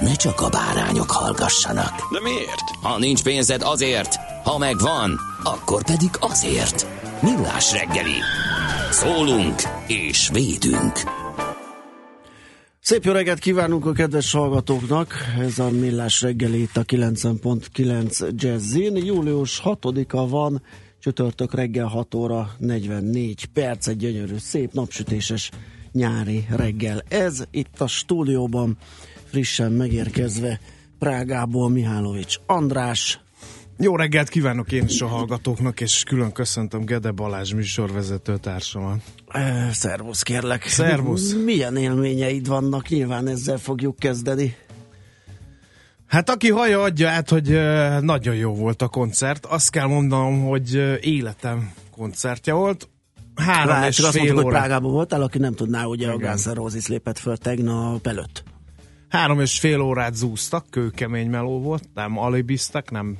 ne csak a bárányok hallgassanak. De miért? Ha nincs pénzed azért, ha megvan, akkor pedig azért. Millás reggeli. Szólunk és védünk. Szép jó reggelt kívánunk a kedves hallgatóknak! Ez a Millás reggeli itt a 90.9 Jazzin. Július 6-a van, csütörtök reggel 6 óra 44 perc, egy gyönyörű, szép napsütéses nyári reggel. Ez itt a stúdióban frissen megérkezve Prágából Mihálovics András. Jó reggelt kívánok én is a hallgatóknak, és külön köszöntöm Gede Balázs műsorvezető társamat. E, szervusz kérlek. Szervusz. Milyen élményeid vannak? Nyilván ezzel fogjuk kezdeni. Hát aki haja adja át, hogy uh, nagyon jó volt a koncert. Azt kell mondanom, hogy uh, életem koncertje volt. Három Várj, és csak azt fél mondtuk, hogy óra. Prágában voltál, aki nem tudná, ugye a Igen. Guns N' Roses lépett föl tegnap előtt. Három és fél órát zúztak, kőkemény meló volt, nem alibiztak, nem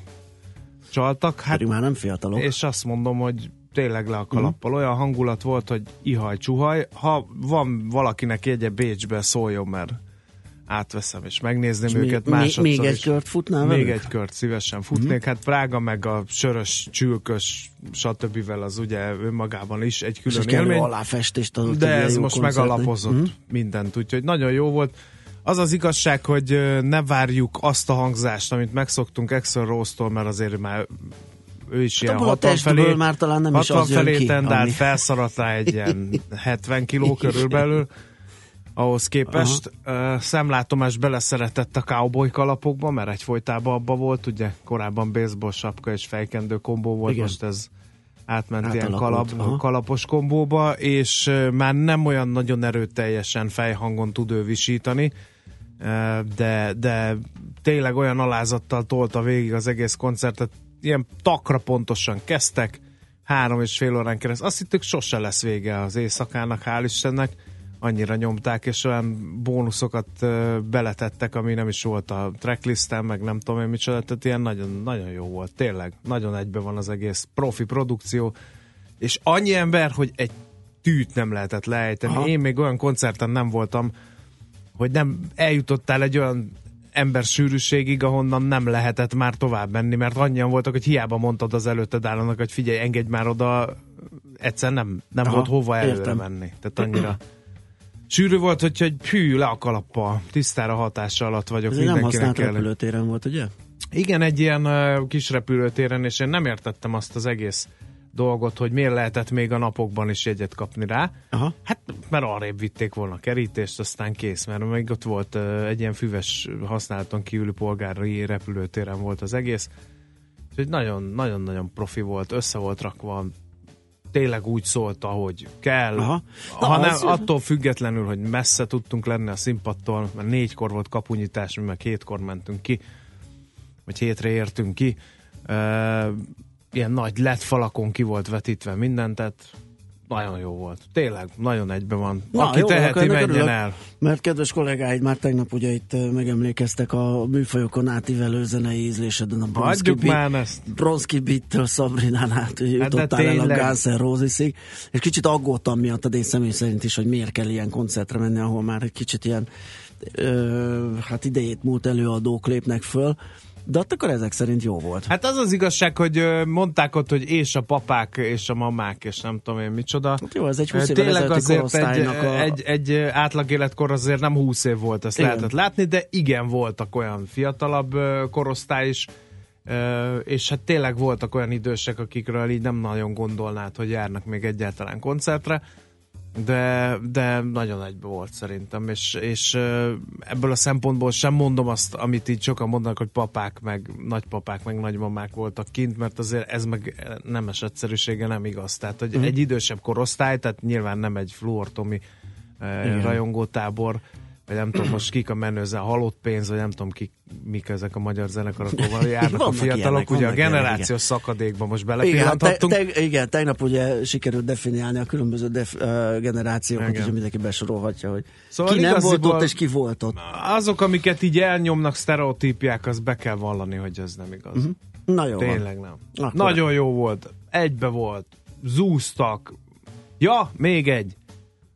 csaltak. Hát, Pedig már nem fiatalok. és azt mondom, hogy tényleg le a kalappal. Olyan hangulat volt, hogy ihaj, csuhaj. Ha van valakinek jegye Bécsbe, szóljon, mert átveszem és megnézném És őket még, másodszor még egy kört futnál Még velük? egy kört szívesen futnék. Hát Prága meg a sörös, csülkös, stb. az ugye önmagában is egy És külön kellő élmény. aláfestést De ez most koncertnek. megalapozott Mhm. mindent, úgyhogy nagyon jó volt. Az az igazság, hogy ne várjuk azt a hangzást, amit megszoktunk Exxon Rose-tól, mert azért már ő is ilyen a 60 testből felé, már talán nem is 60 az jön felé ki, tendált, ami- felszaradt rá egy ilyen 70 kiló körülbelül ahhoz képest. Uh, szemlátomás beleszeretett a cowboy kalapokba, mert egyfolytában abba volt, ugye korábban baseball sapka és fejkendő kombó volt, Igen. most ez átment ilyen kalap, aha. kalapos kombóba, és ö, már nem olyan nagyon erőteljesen fejhangon tud ő visítani, de, de tényleg olyan alázattal tolta végig az egész koncertet, ilyen takra pontosan kezdtek, három és fél órán keresztül. Azt hittük, sose lesz vége az éjszakának, hál' Istennek, annyira nyomták, és olyan bónuszokat beletettek, ami nem is volt a tracklisten, meg nem tudom én micsoda, tehát ilyen nagyon, nagyon jó volt, tényleg, nagyon egybe van az egész profi produkció, és annyi ember, hogy egy tűt nem lehetett leejteni. Aha. Én még olyan koncerten nem voltam, hogy nem eljutottál egy olyan ember sűrűségig, ahonnan nem lehetett már tovább menni, mert annyian voltak, hogy hiába mondtad az előtted állónak, hogy figyelj, engedj már oda, egyszer nem, nem Aha, volt hova előre értem. menni. Tehát annyira sűrű volt, hogy, hogy hű, le a kalappal, tisztára hatása alatt vagyok Ez nem használt kell. repülőtéren volt, ugye? Igen, egy ilyen uh, kis repülőtéren, és én nem értettem azt az egész dolgot, hogy miért lehetett még a napokban is jegyet kapni rá. Aha. Hát, mert arrébb vitték volna a kerítést, aztán kész, mert még ott volt egy ilyen füves használaton kívüli polgári repülőtéren volt az egész. Úgyhogy nagyon-nagyon nagyon profi volt, össze volt rakva, tényleg úgy szólt, ahogy kell. Aha. Na, Hanem az- attól függetlenül, hogy messze tudtunk lenni a színpadtól, mert négykor volt kapunyítás, mi meg hétkor mentünk ki, vagy hétre értünk ki. Ilyen nagy lett falakon ki volt vetítve minden, tehát nagyon jó volt. Tényleg, nagyon egyben van. Na, Aki jó, teheti, menjen örülök. el. Mert kedves kollégáid már tegnap ugye itt megemlékeztek a műfajokon átívelő zenei ízléseden a Bronski ezt. Bronski Beat-től Sabrinán át jutottál el a. Guns N' és kicsit aggódtam miattad én személy szerint is, hogy miért kell ilyen koncertre menni, ahol már egy kicsit ilyen ö, hát idejét múlt előadók lépnek föl, De ott akkor ezek szerint jó volt. Hát az az igazság, hogy mondták ott, hogy és a papák, és a mamák, és nem tudom én micsoda. Hát jó, ez egy 20 Ö, évvel Tényleg azért egy, a... egy, egy átlag életkor azért nem 20 év volt, ezt Igen. lehetett látni, de igen, voltak olyan fiatalabb korosztály is, és hát tényleg voltak olyan idősek, akikről így nem nagyon gondolnád, hogy járnak még egyáltalán koncertre, de, de nagyon egybe volt szerintem, és, és ebből a szempontból sem mondom azt, amit így sokan mondanak, hogy papák, meg nagypapák, meg nagymamák voltak kint, mert azért ez meg nemes egyszerűsége nem igaz. Tehát, hogy egy idősebb korosztály, tehát nyilván nem egy fluortomi Igen. rajongótábor, vagy nem tudom most kik a menőze, halott pénz, vagy nem tudom kik, mik ezek a magyar zenekarok, ahol járnak a fiatalok, ilyenek, ugye a ilyenek, generációs szakadékba most Igen, te, belepillanthattunk. te, igen, tegnap ugye sikerült definiálni a különböző def, uh, generációkat, Igen. úgyhogy mindenki besorolhatja, hogy Szóval ki nem volt ott, és ki volt ott. Azok, amiket így elnyomnak, sztereotípiák, az be kell vallani, hogy ez nem igaz. Uh-huh. Na jó van. Tényleg nem. Akkor- Nagyon jó volt. Egybe volt. Zúztak. Ja, még egy.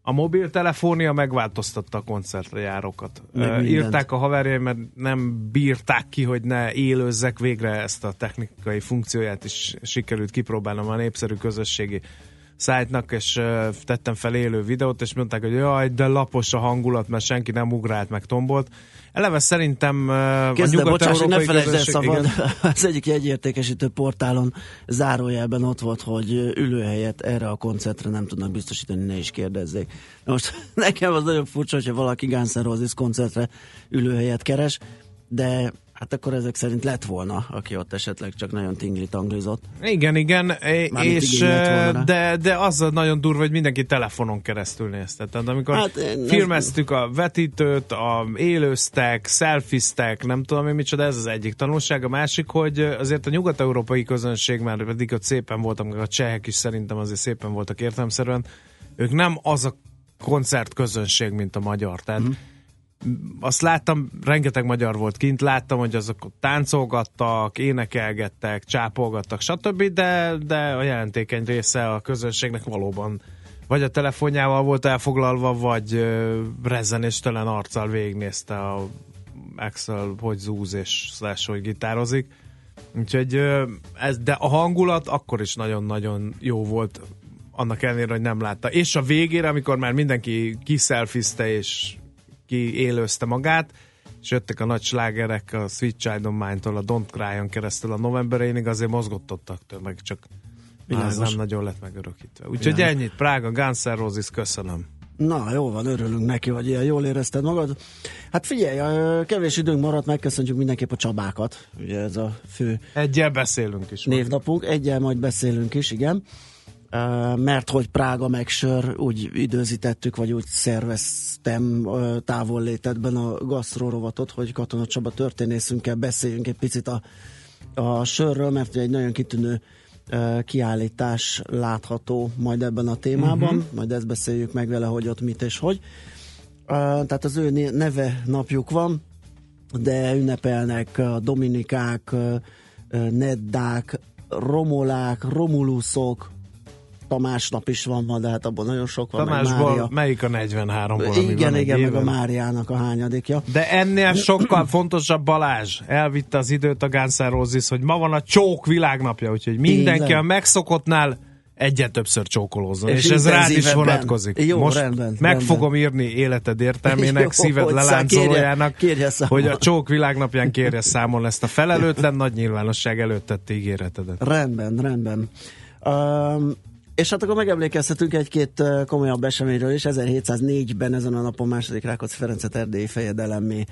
A mobiltelefonia megváltoztatta a koncertre járókat. Meg. Írták a haverjaim, mert nem bírták ki, hogy ne élőzzek végre ezt a technikai funkcióját is sikerült kipróbálnom a népszerű közösségi szájtnak, és tettem fel élő videót, és mondták, hogy jaj, de lapos a hangulat, mert senki nem ugrált, meg tombolt. Eleve szerintem a Kezdve, bocsáss, hogy ne felejtsd el szabad, az egyik jegyértékesítő portálon zárójelben ott volt, hogy ülőhelyet erre a koncertre nem tudnak biztosítani, ne is kérdezzék. Most nekem az nagyon furcsa, hogyha valaki Guns N' Roses koncertre ülőhelyet keres, de hát akkor ezek szerint lett volna, aki ott esetleg csak nagyon tingli-tanglizott. Igen, igen, é- Mármint és, de, de az nagyon durva, hogy mindenki telefonon keresztül nézte. Tehát amikor Hát, filmeztük a vetítőt, a élőztek, selfiztek, nem tudom én micsoda, ez az egyik tanulság. A másik, hogy azért a nyugat-európai közönség, már pedig ott szépen voltam, meg a csehek is szerintem azért szépen voltak értelmszerűen, ők nem az a koncert közönség, mint a magyar. Tehát Mhm. Azt láttam, rengeteg magyar volt kint, láttam, hogy azok táncolgattak, énekelgettek, csápolgattak, stb., de, de a jelentékeny része a közönségnek valóban vagy a telefonjával volt elfoglalva, vagy rezzenéstelen arccal végignézte a Axel, hogy zúz és slash, hogy gitározik. Úgyhogy ez, de a hangulat akkor is nagyon-nagyon jó volt, annak ellenére, hogy nem látta. És a végére, amikor már mindenki kiszelfizte és kiélőzte magát, és jöttek a nagy slágerek a Sweet Child of Mine-tól, a Don't Cry-on keresztül a novemberénig, azért mozgottottak meg csak Világos. nem nagyon lett megörökítve. Úgyhogy Világos. ennyit, Prága, Guns N' Roses, köszönöm. Na, jó van, örülünk neki, hogy ilyen jól érezted magad. Hát figyelj, ö, kevés időnk maradt, megköszöntjük mindenképp a Csabákat. Ugye ez a fő Egyel beszélünk is. névnapunk, egyel majd beszélünk is, igen. Mert hogy Prága meg sör, úgy időzítettük, vagy úgy szerveztem ö, távollétedben a gasztrorovatot, hogy Katona Csaba történészünkkel beszéljünk egy picit a, a sörről, mert egy nagyon kitűnő kiállítás látható majd ebben a témában, uh-huh. majd ezt beszéljük meg vele, hogy ott mit és hogy. Tehát az ő neve napjuk van, de ünnepelnek a Dominikák, Neddák, Romolák, Romulusok, Tamás nap is van ma, de hát abban nagyon sok van, Tamásból Mária. melyik a 43-ból, ami Igen, igen, meg a? Máriának a hányadikja. De ennél sokkal fontosabb Balázs. Elvitte az időt a Guns Roses, hogy ma van a csók világnapja, úgyhogy mindenki Tényleg? a megszokottnál egyet többször csókolózzon. És, És ez rád is vonatkozik. Jó, Most rendben, meg rendben. fogom írni életed értelmének, Jó, szíved leláncolójának, kérje- kérje számon. hogy a csók világnapján kérje számon ezt a felelőtlen nagy nyilvánosság előtt tett ígéretedet. Rendben, rendben. Um, és hát akkor megemlékezhetünk egy-két komolyabb eseményről is. 1704-ben ezen a napon második Rákóczi Ferencet erdélyi fejedelemmé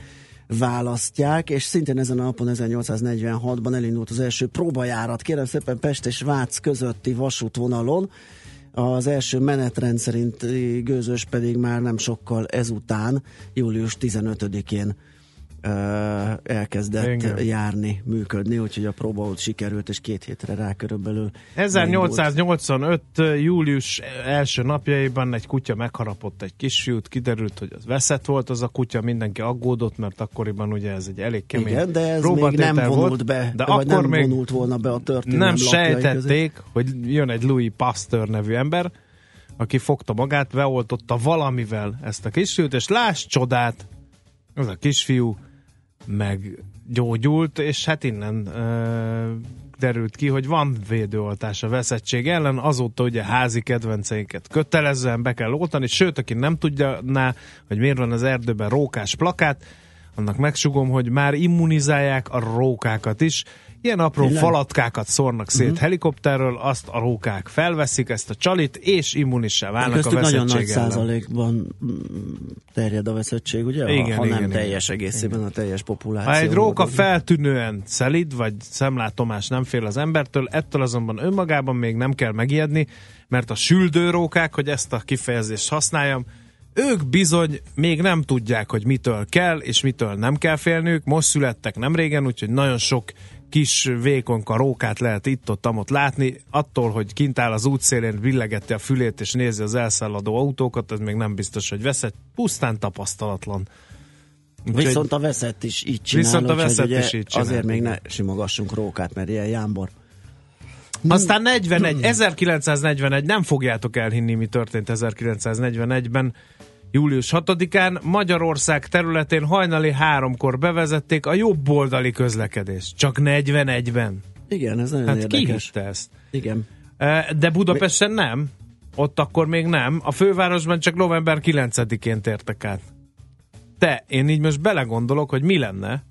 választják, és szintén ezen a napon 1846-ban elindult az első próbajárat, kérem szépen Pest és Vác közötti vasútvonalon, az első menetrend szerinti gőzös pedig már nem sokkal ezután, július 15-én ö, elkezdett Igen. járni, működni, úgyhogy a próba ott sikerült, és két hétre rá körülbelül 1885. július első napjaiban egy kutya megharapott egy kisfiút, kiderült, hogy az veszett volt az a kutya, mindenki aggódott, mert akkoriban ugye ez egy elég kemény Igen, de ez még nem vonult volt, be, de akkor nem még vonult volna be a történelem nem sejtették, hogy jön egy Louis Pasteur nevű ember, aki fogta magát, beoltotta valamivel ezt a kisfiút, és láss csodát, az a kisfiú meggyógyult, és hát innen ö, derült ki, hogy van védőoltás a veszettség ellen, azóta ugye házi kedvenceinket kötelezően be kell oltani, sőt, aki nem tudja, hogy miért van az erdőben rókás plakát, annak megsugom, hogy már immunizálják a rókákat is, Ilyen apró Tényleg? falatkákat szórnak szét uh-huh. helikopterről, azt a rókák felveszik, ezt a csalit, és immunissá válnak a veszettség nagyon nagy százalékban mm, terjed a veszettség, ugye? Igen, ha, ha igen, nem igen, teljes egészében igen. a teljes populáció. Ha egy róka feltűnően szelid, vagy szemlátomás nem fél az embertől, ettől azonban önmagában még nem kell megijedni, mert a süldőrókák, hogy ezt a kifejezést használjam, ők bizony még nem tudják, hogy mitől kell és mitől nem kell félniük. Most születtek nem régen, úgyhogy nagyon sok kis vékonka rókát lehet itt-ott látni, attól, hogy kint áll az útszélén, villegette a fülét és nézi az elszálladó autókat, ez még nem biztos, hogy veszett, pusztán tapasztalatlan. Úgyhogy, viszont a veszett is így csinál. Viszont a veszett is így csinál. Azért még ne simogassunk rókát, mert ilyen jámbor. Aztán 41, 1941, nem fogjátok elhinni, mi történt 1941-ben július 6-án Magyarország területén hajnali háromkor bevezették a jobb oldali közlekedést. Csak 41-ben. Igen, ez nagyon hát érdekes. ki ezt? Igen. De Budapesten nem. Ott akkor még nem. A fővárosban csak november 9-én tértek át. Te, én így most belegondolok, hogy mi lenne,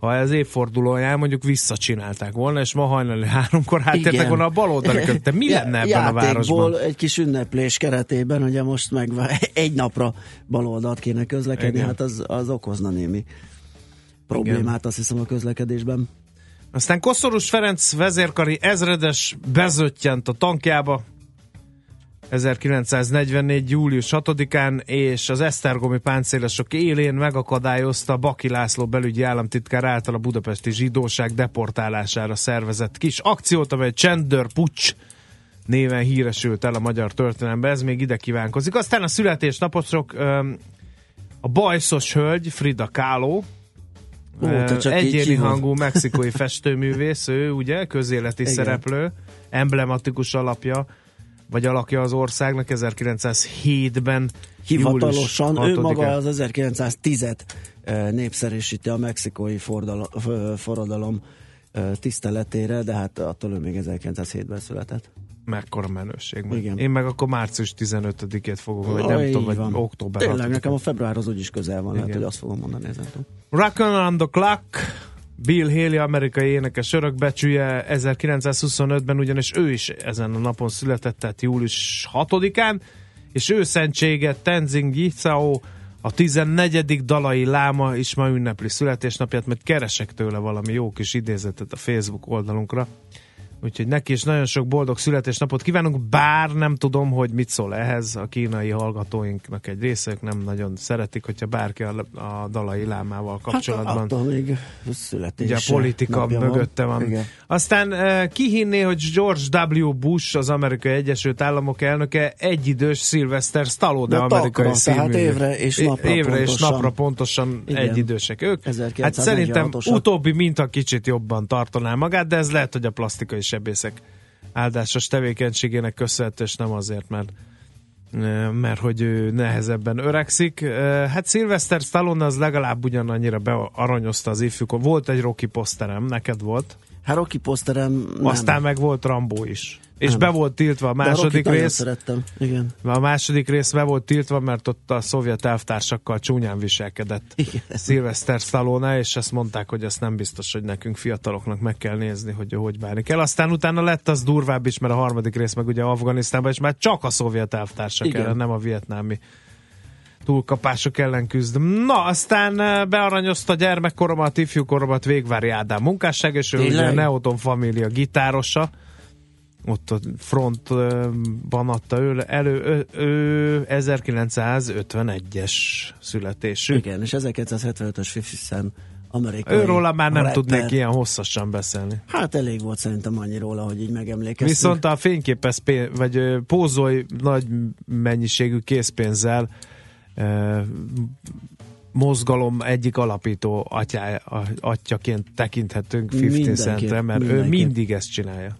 ha ez évfordulóján mondjuk visszacsinálták volna, és ma hajnali háromkor háttértek volna a baloldali Te mi lenne ebben a városban? egy kis ünneplés keretében, ugye most meg egy napra baloldalt kéne közlekedni, Igen. hát az, az okozna némi problémát, Igen. azt hiszem a közlekedésben. Aztán Koszorús Ferenc vezérkari ezredes bezöttyent a tankjába, 1944. július 6-án, és az Esztergomi páncélosok élén megakadályozta Baki László belügyi államtitkár által a budapesti zsidóság deportálására szervezett kis akciót, amely Csendör Pucs néven híresült el a magyar történelembe, ez még ide kívánkozik. Aztán a születésnaposok a bajszos hölgy, Frida Kahlo, Ó, egyéni hangú mexikói festőművész, ő ugye, közéleti Igen. szereplő, emblematikus alapja vagy alakja az országnak 1907-ben. Hivatalosan ő maga az 1910-et népszerűsíti a mexikói forradalom tiszteletére, de hát attól ő még 1907-ben született. Mekkora menőség. Igen. Én meg akkor március 15-ét fogom, vagy nem tudom, vagy van. október Tényleg, nekem a február az úgyis közel van, Igen. lehet, hogy azt fogom mondani ezen. Rock on the clock, Bill Haley, amerikai énekes örökbecsüje 1925-ben, ugyanis ő is ezen a napon született, tehát július 6-án, és ő szentsége Tenzing Yitao, a 14. dalai láma is ma ünnepli születésnapját, mert keresek tőle valami jó kis idézetet a Facebook oldalunkra. Úgyhogy neki is nagyon sok boldog születésnapot kívánunk, bár nem tudom, hogy mit szól ehhez a kínai hallgatóinknak egy része, nem nagyon szeretik, hogyha bárki a, a dalai lámával hát kapcsolatban. Hát még születés. Ugye a politika mögötte van. van. Aztán uh, ki hinné, hogy George W. Bush, az amerikai Egyesült Államok elnöke, egyidős Sylvester Stallone De amerikai takra, tehát évre és napra Évre pontosan. és napra pontosan Igen. egyidősek ők. Hát szerintem utóbbi minta kicsit jobban tartaná magát, de ez lehet, hogy a plastikai sebészek áldásos tevékenységének köszönhető, és nem azért, mert mert hogy ő nehezebben öregszik. Hát Sylvester Stallone az legalább ugyanannyira bearanyozta az ifjúkor. Volt egy Rocky poszterem, neked volt? Hát Rocky poszterem nem. Aztán meg volt Rambó is. És nem. be volt tiltva a második De rész. szerettem, igen. A második rész be volt tiltva, mert ott a szovjet elvtársakkal csúnyán viselkedett igen. Sylvester Stallone, és ezt mondták, hogy ezt nem biztos, hogy nekünk fiataloknak meg kell nézni, hogy hogy bánik el. Aztán utána lett az durvább is, mert a harmadik rész meg ugye Afganisztánban, és már csak a szovjet elvtársak igen. ellen, nem a vietnámi túlkapások ellen küzd. Na, aztán eh, bearanyozta gyermekkoromat, ifjúkoromat Végvári Ádám munkásság, és ő ugye a Neoton Família gitárosa ott a frontban adta ő, elő, ő, ő 1951-es születésű. Igen, és 1975-ös 50 Cent amerikai Őróla már nem rapper. tudnék ilyen hosszasan beszélni. Hát elég volt szerintem annyi róla, hogy így megemlékeztünk. Viszont a fényképez pénz, vagy pózolj nagy mennyiségű készpénzzel mozgalom egyik alapító atyá, atyaként tekinthetünk 50 Centre, mert ő mindig ezt csinálja.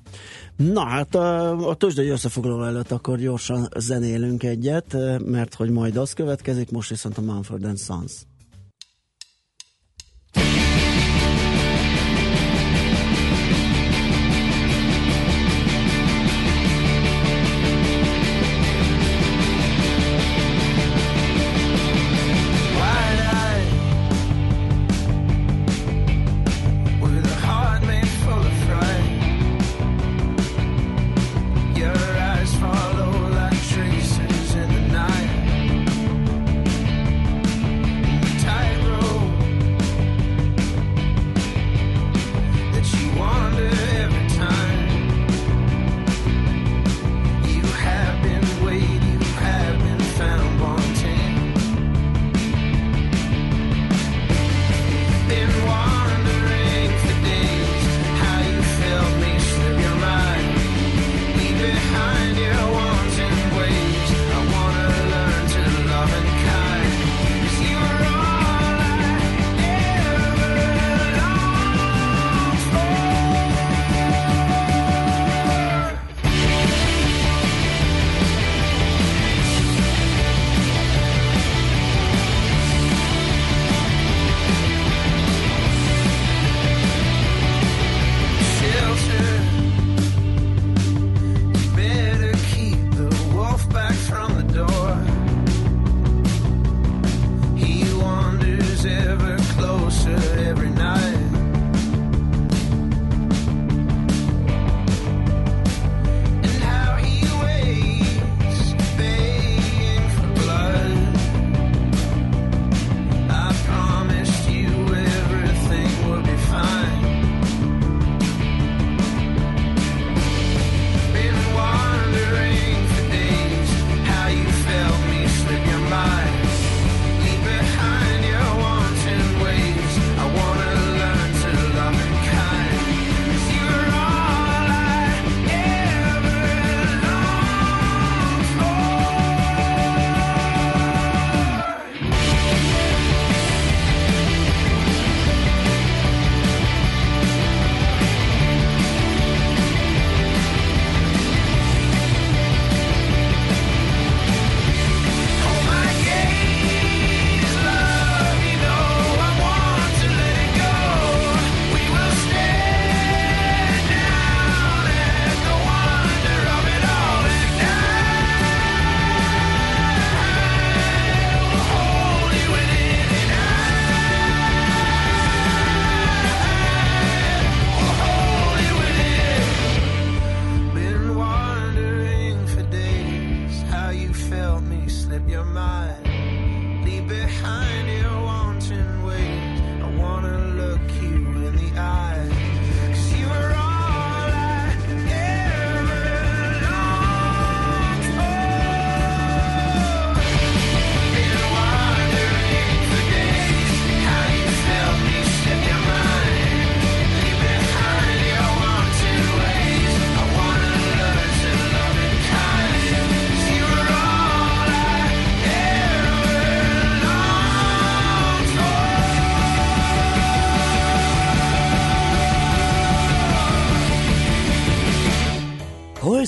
Na hát a, a tőzsdei összefoglaló előtt akkor gyorsan zenélünk egyet, mert hogy majd az következik, most viszont a Manfred Sons.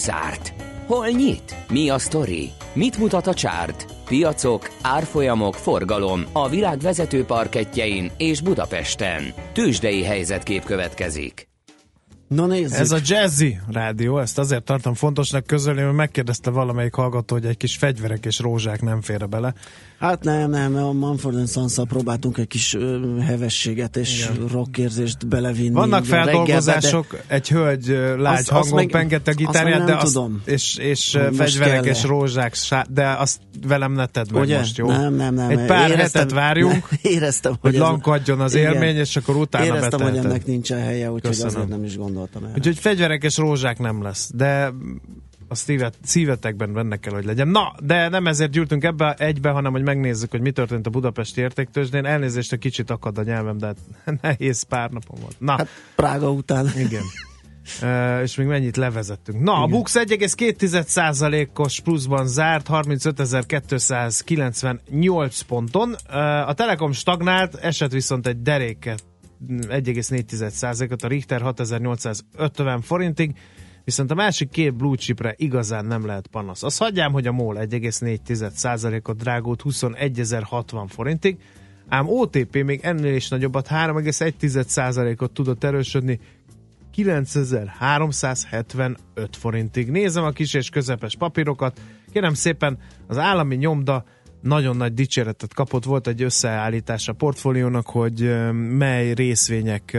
Zárt? Hol nyit? Mi a sztori? Mit mutat a csárt? Piacok, árfolyamok, forgalom a világ vezető parketjein és Budapesten. Tősdei helyzetkép következik. Na nézzük. Ez a Jazzy rádió, ezt azért tartom fontosnak közölni, mert megkérdezte valamelyik hallgató, hogy egy kis fegyverek és rózsák nem félre bele. Hát nem, nem, a Manfred sons próbáltunk egy kis hevességet és rockérzést belevinni. Vannak feldolgozások, reggelbe, egy hölgy lágy Azt- hangon meg- a gitárját, de nem azt, tudom. és, és Hogy most fegyverek és rózsák, sá- de azt velem ne tedd meg Ugye? most, jó? Nem, nem, nem. Egy pár Éreztem- hetet várjunk, éreztem, hogy ez- lankadjon az Igen. élmény, és akkor utána Éreztem, hogy beteheted. ennek nincsen helye, úgyhogy Köszönöm. azért nem is gondoltam erre. Úgyhogy fegyverek és rózsák nem lesz, de a szívet, szívetekben benne kell, hogy legyen. Na, de nem ezért gyűltünk ebbe egybe, hanem hogy megnézzük, hogy mi történt a budapesti értéktőzsdén. Elnézést, egy kicsit akad a nyelvem, de hát nehéz pár napom volt. Na, Hát Prága után. igen. Uh, és még mennyit levezettünk. Na, Igen. a Bux 1,2%-os pluszban zárt, 35.298 ponton. Uh, a Telekom stagnált, esett viszont egy deréket 1,4%-ot, a Richter 6850 forintig, viszont a másik két blue chipre igazán nem lehet panasz. Azt hagyjám, hogy a MOL 1,4%-ot drágult 21.060 forintig, ám OTP még ennél is nagyobbat, 3,1%-ot tudott erősödni 9375 forintig. Nézem a kis és közepes papírokat. Kérem szépen, az állami nyomda nagyon nagy dicséretet kapott, volt egy összeállítás a portfóliónak, hogy mely részvények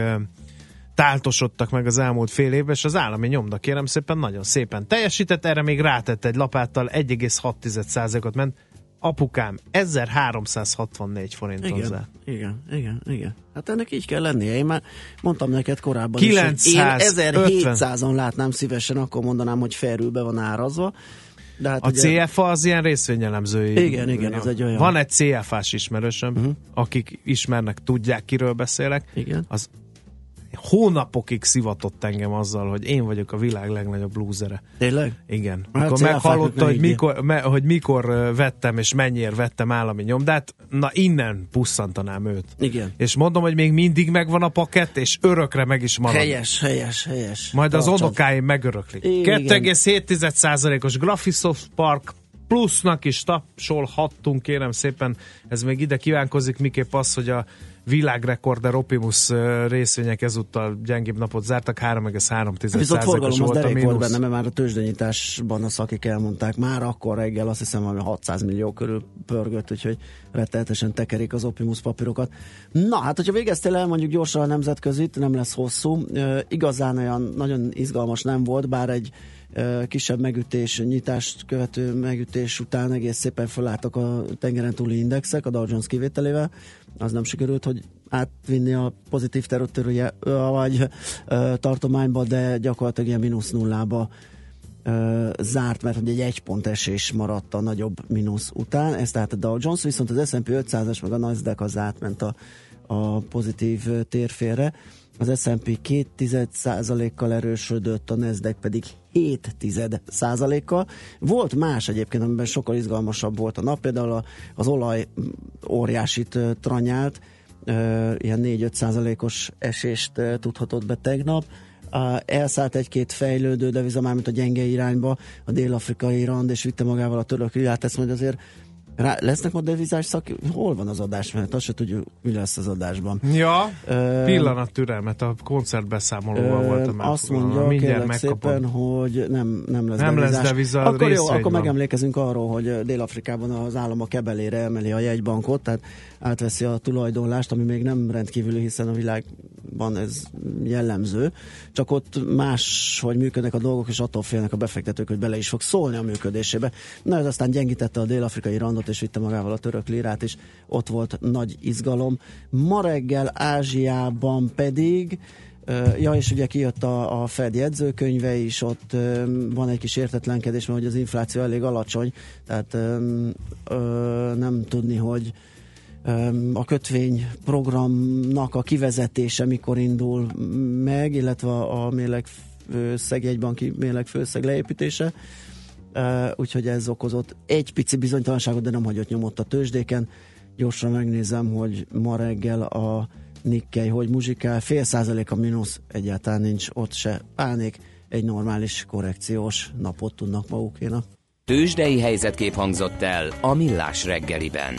táltosodtak meg az elmúlt fél évben, és az állami nyomda kérem szépen nagyon szépen teljesített, erre még rátett egy lapáttal 1,6%-ot ment. Apukám, 1364 forinton Igen, zárt. igen, igen, igen. Hát ennek így kell lennie. Én már mondtam neked korábban is, hogy 950. én 1700-on látnám szívesen, akkor mondanám, hogy felül be van árazva. De hát A ugye, CFA az ilyen részvényelemzői. Igen, igen, az egy olyan. Van egy CFA-s ismerősöm, uh-huh. akik ismernek, tudják, kiről beszélek. Igen. Az hónapokig szivatott engem azzal, hogy én vagyok a világ legnagyobb blúzere. Tényleg? Igen. Hát Akkor meghallotta, hogy mikor, me, hogy mikor vettem és mennyiért vettem állami nyomdát, na innen pusszantanám őt. Igen. És mondom, hogy még mindig megvan a pakett, és örökre meg is marad. Helyes, helyes, helyes. Majd az Tartsad. unokáim megöröklik. Igen. 2,7%-os Graphisoft Park plusznak is tapsolhattunk, kérem szépen. Ez még ide kívánkozik, miképp az, hogy a világrekorder Optimus ö, részvények ezúttal gyengébb napot zártak, 3,3%-os Viszont forgalom az volt a mínusz. benne, mert már a tőzsdenyításban a szakik elmondták, már akkor reggel azt hiszem valami 600 millió körül pörgött, úgyhogy rettenetesen tekerik az Optimus papírokat. Na, hát hogyha végeztél el mondjuk gyorsan a nemzetközit, nem lesz hosszú. Igazán olyan nagyon izgalmas nem volt, bár egy kisebb megütés, nyitást követő megütés után egész szépen felálltak a tengeren túli indexek, a Dow Jones kivételével. Az nem sikerült, hogy átvinni a pozitív területője, vagy tartományba, de gyakorlatilag ilyen mínusz nullába ö, zárt, mert hogy egy egy pont esés maradt a nagyobb mínusz után, ez tehát a Dow Jones, viszont az S&P 500-as meg a Nasdaq az átment a, a pozitív térfélre. Az S&P 2% kal erősödött, a Nasdaq pedig 7 kal Volt más egyébként, amiben sokkal izgalmasabb volt a nap, például a- az olaj óriásit tranyált, ilyen 4-5 százalékos esést tudhatott be tegnap. Elszállt egy-két fejlődő deviza, mármint a gyenge irányba, a dél-afrikai rand, és vitte magával a török lirát, ezt majd azért rá, lesznek ma devizás szak... Hol van az adás? Mert azt se tudjuk, mi lesz az adásban. Ja, Ö, pillanat türelmet, a koncertbeszámolóval voltam azt mondja, mindjárt megkapom. szépen, hogy nem, nem lesz Nem lesz devizás. deviza, Akkor jó, akkor van. megemlékezünk arról, hogy Dél-Afrikában az állam a kebelére emeli a jegybankot, tehát átveszi a tulajdonlást, ami még nem rendkívüli, hiszen a világban ez jellemző. Csak ott más, hogy működnek a dolgok, és attól félnek a befektetők, hogy bele is fog szólni a működésébe. Na ez aztán gyengítette a dél-afrikai randot, és vitte magával a török lirát, és ott volt nagy izgalom. Ma reggel Ázsiában pedig Ja, és ugye kijött a, a Fed jegyzőkönyve is, ott van egy kis értetlenkedés, mert hogy az infláció elég alacsony, tehát nem tudni, hogy a kötvény programnak a kivezetése mikor indul meg, illetve a mérleg főszeg, jegybanki mérleg főszeg leépítése. Úgyhogy ez okozott egy pici bizonytalanságot, de nem hagyott nyomot a tőzsdéken. Gyorsan megnézem, hogy ma reggel a Nikkei hogy muzsikál, fél százalék a mínusz, egyáltalán nincs ott se pánik, egy normális korrekciós napot tudnak magukénak. Tőzsdei helyzetkép hangzott el a Millás reggeliben.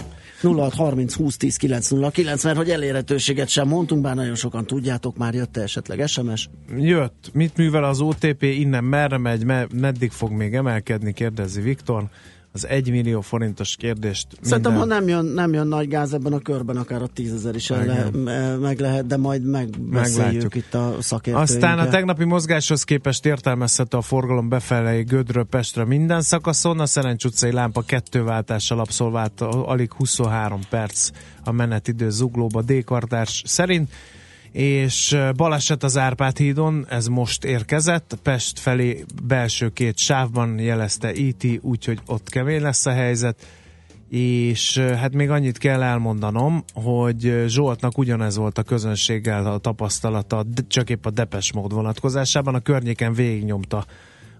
0630 20 10 909, mert hogy elérhetőséget sem mondtunk, bár nagyon sokan tudjátok, már jött esetleg SMS? Jött. Mit művel az OTP, innen merre megy, me- meddig fog még emelkedni, kérdezi Viktor az 1 millió forintos kérdést. Szerintem, minden... ha nem jön, nem jön nagy gáz ebben a körben, akár a tízezer is le, meg lehet, de majd megbeszéljük itt a szakértőinkkel. Aztán a tegnapi mozgáshoz képest értelmezhető a forgalom befelé Gödről Pestre minden szakaszon, a Szerencs utcai lámpa kettőváltással abszolvált alig 23 perc a menetidő zuglóba D-kartárs szerint és baleset az Árpád hídon, ez most érkezett, Pest felé belső két sávban jelezte IT, e úgyhogy ott kemény lesz a helyzet, és hát még annyit kell elmondanom, hogy Zsoltnak ugyanez volt a közönséggel a tapasztalata, csak épp a Depes mód vonatkozásában, a környéken végignyomta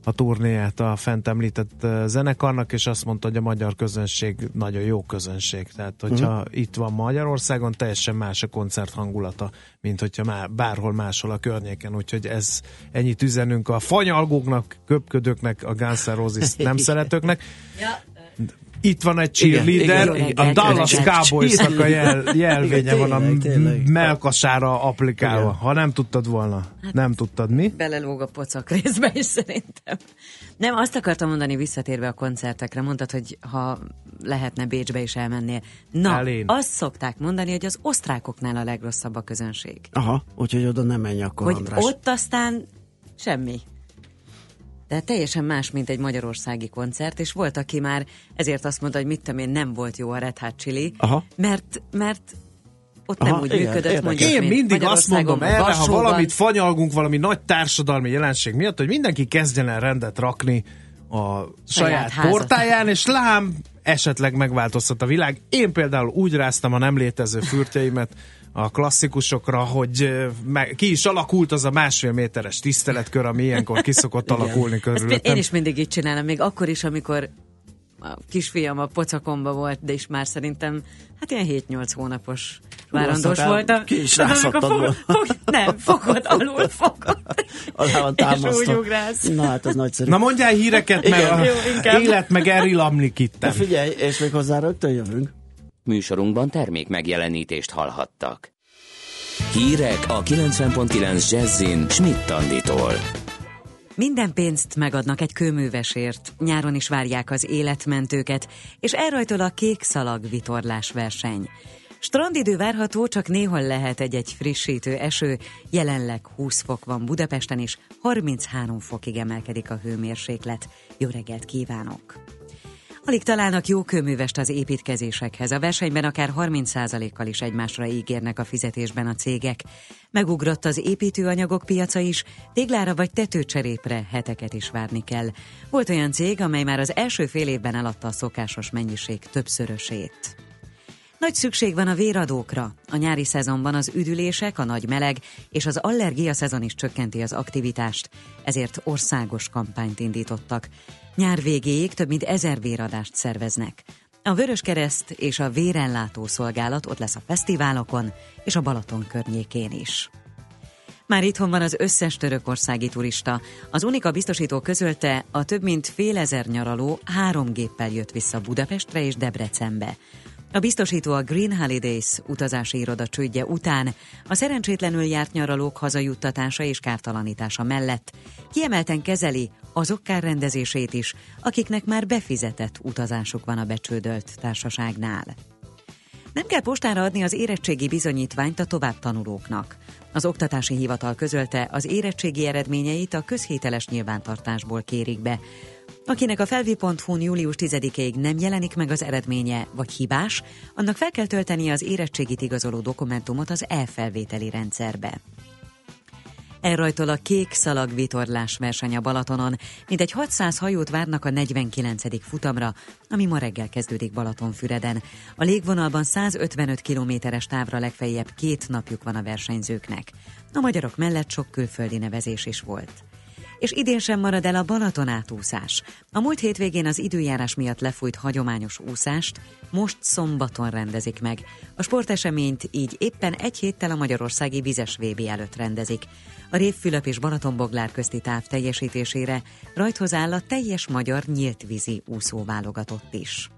a turnéját a fent említett zenekarnak, és azt mondta, hogy a magyar közönség nagyon jó közönség. Tehát, hogyha uh-huh. itt van Magyarországon, teljesen más a koncert hangulata, mint hogyha már bárhol máshol a környéken. Úgyhogy ez ennyit üzenünk a fanyalgóknak, köpködőknek, a Guns N' Roses nem szeretőknek. Ja itt van egy cheerleader, igen, igen, a Dallas Cowboys-nak a jel, jelvénye van a melkasára applikálva. Ha nem tudtad volna, hát, nem tudtad mi? Belelóg a pocak részbe is szerintem. Nem, azt akartam mondani visszatérve a koncertekre, mondtad, hogy ha lehetne Bécsbe is elmennél. Na, Elén. azt szokták mondani, hogy az osztrákoknál a legrosszabb a közönség. Aha, úgyhogy oda nem menj akkor, Hogy András. ott aztán semmi. De teljesen más, mint egy magyarországi koncert, és volt, aki már ezért azt mondta, hogy mit tudom én, nem volt jó a Red Hot Chili, Aha. mert, mert ott Aha, nem úgy igen, működött, mondjuk, Én mindig azt mondom erre, ha valamit fanyalgunk valami nagy társadalmi jelenség miatt, hogy mindenki kezdjen el rendet rakni a saját, saját portáján, és lám, esetleg megváltoztat a világ. Én például úgy ráztam a nem létező fürtjeimet, a klasszikusokra, hogy ki is alakult az a másfél méteres tiszteletkör, ami ilyenkor kiszokott alakulni körülöttem. Én is mindig így csinálom, még akkor is, amikor a kisfiam a pocakomba volt, de is már szerintem hát ilyen 7-8 hónapos várandós voltam. Ki is fog, fog, Nem, fogod, alul fogod. Alá van támasztva. Na hát az nagyszerű. Na mondjál híreket, mert Igen. a élet meg elrilamlik itt. Figyelj, és még hozzá rögtön jövünk. Műsorunkban termék megjelenítést hallhattak. Hírek a 90.9 Jazzin Schmidt Tanditól. Minden pénzt megadnak egy kőművesért. Nyáron is várják az életmentőket, és elrajtol a kék szalag vitorlás verseny. Strandidő várható, csak néhol lehet egy-egy frissítő eső, jelenleg 20 fok van Budapesten, és 33 fokig emelkedik a hőmérséklet. Jó reggelt kívánok! Alig találnak jó kőművest az építkezésekhez. A versenyben akár 30%-kal is egymásra ígérnek a fizetésben a cégek. Megugrott az építőanyagok piaca is, téglára vagy tetőcserépre heteket is várni kell. Volt olyan cég, amely már az első fél évben eladta a szokásos mennyiség többszörösét. Nagy szükség van a véradókra. A nyári szezonban az üdülések, a nagy meleg és az allergia szezon is csökkenti az aktivitást, ezért országos kampányt indítottak. Nyár végéig több mint ezer véradást szerveznek. A Vörös Kereszt és a Vérenlátó Szolgálat ott lesz a fesztiválokon és a Balaton környékén is. Már itthon van az összes törökországi turista. Az Unika biztosító közölte, a több mint fél ezer nyaraló három géppel jött vissza Budapestre és Debrecenbe. A biztosító a Green Holidays utazási iroda csődje után a szerencsétlenül járt nyaralók hazajuttatása és kártalanítása mellett kiemelten kezeli azok kárrendezését is, akiknek már befizetett utazásuk van a becsődölt társaságnál. Nem kell postára adni az érettségi bizonyítványt a tovább tanulóknak. Az Oktatási Hivatal közölte, az érettségi eredményeit a közhételes nyilvántartásból kérik be, Akinek a felvi.hu július 10-ig nem jelenik meg az eredménye, vagy hibás, annak fel kell tölteni az érettségit igazoló dokumentumot az elfelvételi rendszerbe. Elrajtol a kék szalag vitorlás verseny a Balatonon, mint egy 600 hajót várnak a 49. futamra, ami ma reggel kezdődik Balatonfüreden. A légvonalban 155 kilométeres távra legfeljebb két napjuk van a versenyzőknek. A magyarok mellett sok külföldi nevezés is volt. És idén sem marad el a Balaton átúszás. A múlt hétvégén az időjárás miatt lefújt hagyományos úszást, most szombaton rendezik meg. A sporteseményt így éppen egy héttel a Magyarországi Vizes VB előtt rendezik. A Révfülöp és Balatonboglár közti táv teljesítésére rajthoz áll a teljes magyar nyíltvízi úszóválogatott is.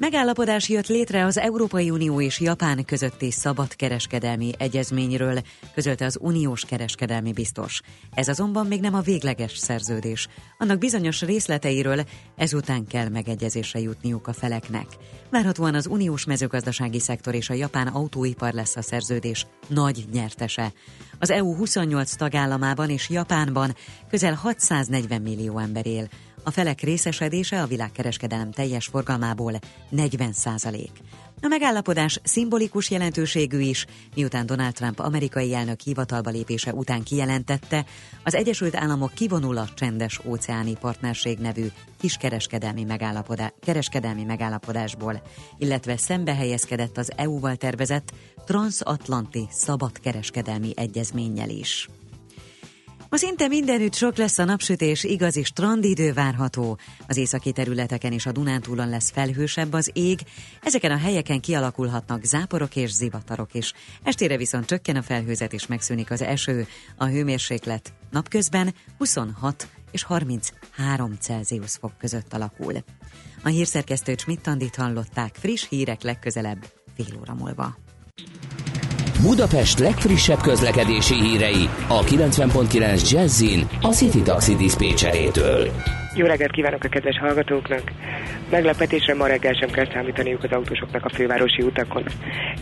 Megállapodás jött létre az Európai Unió és Japán közötti szabadkereskedelmi egyezményről, közölte az uniós kereskedelmi biztos. Ez azonban még nem a végleges szerződés. Annak bizonyos részleteiről ezután kell megegyezésre jutniuk a feleknek. Várhatóan az uniós mezőgazdasági szektor és a japán autóipar lesz a szerződés nagy nyertese. Az EU 28 tagállamában és Japánban közel 640 millió ember él. A felek részesedése a világkereskedelem teljes forgalmából 40 százalék. A megállapodás szimbolikus jelentőségű is, miután Donald Trump amerikai elnök hivatalba lépése után kijelentette, az Egyesült Államok kivonul a csendes óceáni partnerség nevű kiskereskedelmi megállapodás, kereskedelmi megállapodásból, illetve szembe helyezkedett az EU-val tervezett transatlanti szabadkereskedelmi egyezménnyel is. Ma szinte mindenütt sok lesz a napsütés, igazi strandidő várható. Az északi területeken és a Dunántúlon lesz felhősebb az ég, ezeken a helyeken kialakulhatnak záporok és zivatarok is. Estére viszont csökken a felhőzet és megszűnik az eső. A hőmérséklet napközben 26 és 33 Celsius fok között alakul. A hírszerkesztő Csmittandit hallották friss hírek legközelebb fél óra múlva. Budapest legfrissebb közlekedési hírei a 90.9 Jazzin a City Taxi Dispécsejétől. Jó reggelt kívánok a kedves hallgatóknak! Meglepetésre ma reggel sem kell számítaniuk az autósoknak a fővárosi utakon.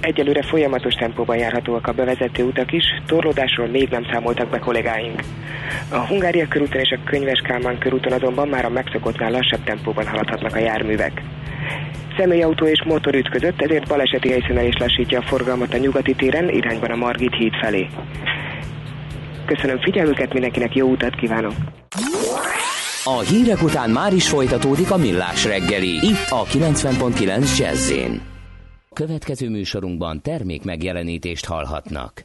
Egyelőre folyamatos tempóban járhatóak a bevezető utak is, torlódásról még nem számoltak be kollégáink. A Hungária körúton és a Könyves Kálmán körúton azonban már a megszokottnál lassabb tempóban haladhatnak a járművek személyautó és motor ütközött, ezért baleseti helyszínen is lassítja a forgalmat a nyugati téren, irányban a Margit híd felé. Köszönöm figyelmüket, mindenkinek jó utat kívánok! A hírek után már is folytatódik a millás reggeli, itt a 90.9 jazz Következő műsorunkban termék megjelenítést hallhatnak.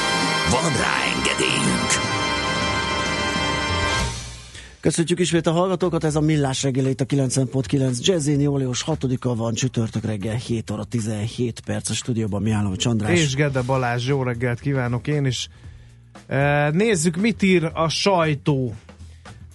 Van rá engedélyünk! Köszönjük ismét a hallgatókat, ez a Millás reggelét a 90.9 Jazzin, július 6-a van, csütörtök reggel 7 óra 17 perc a stúdióban Mihály Csandrás. És Gede Balázs, jó reggelt kívánok én is. E, nézzük, mit ír a sajtó.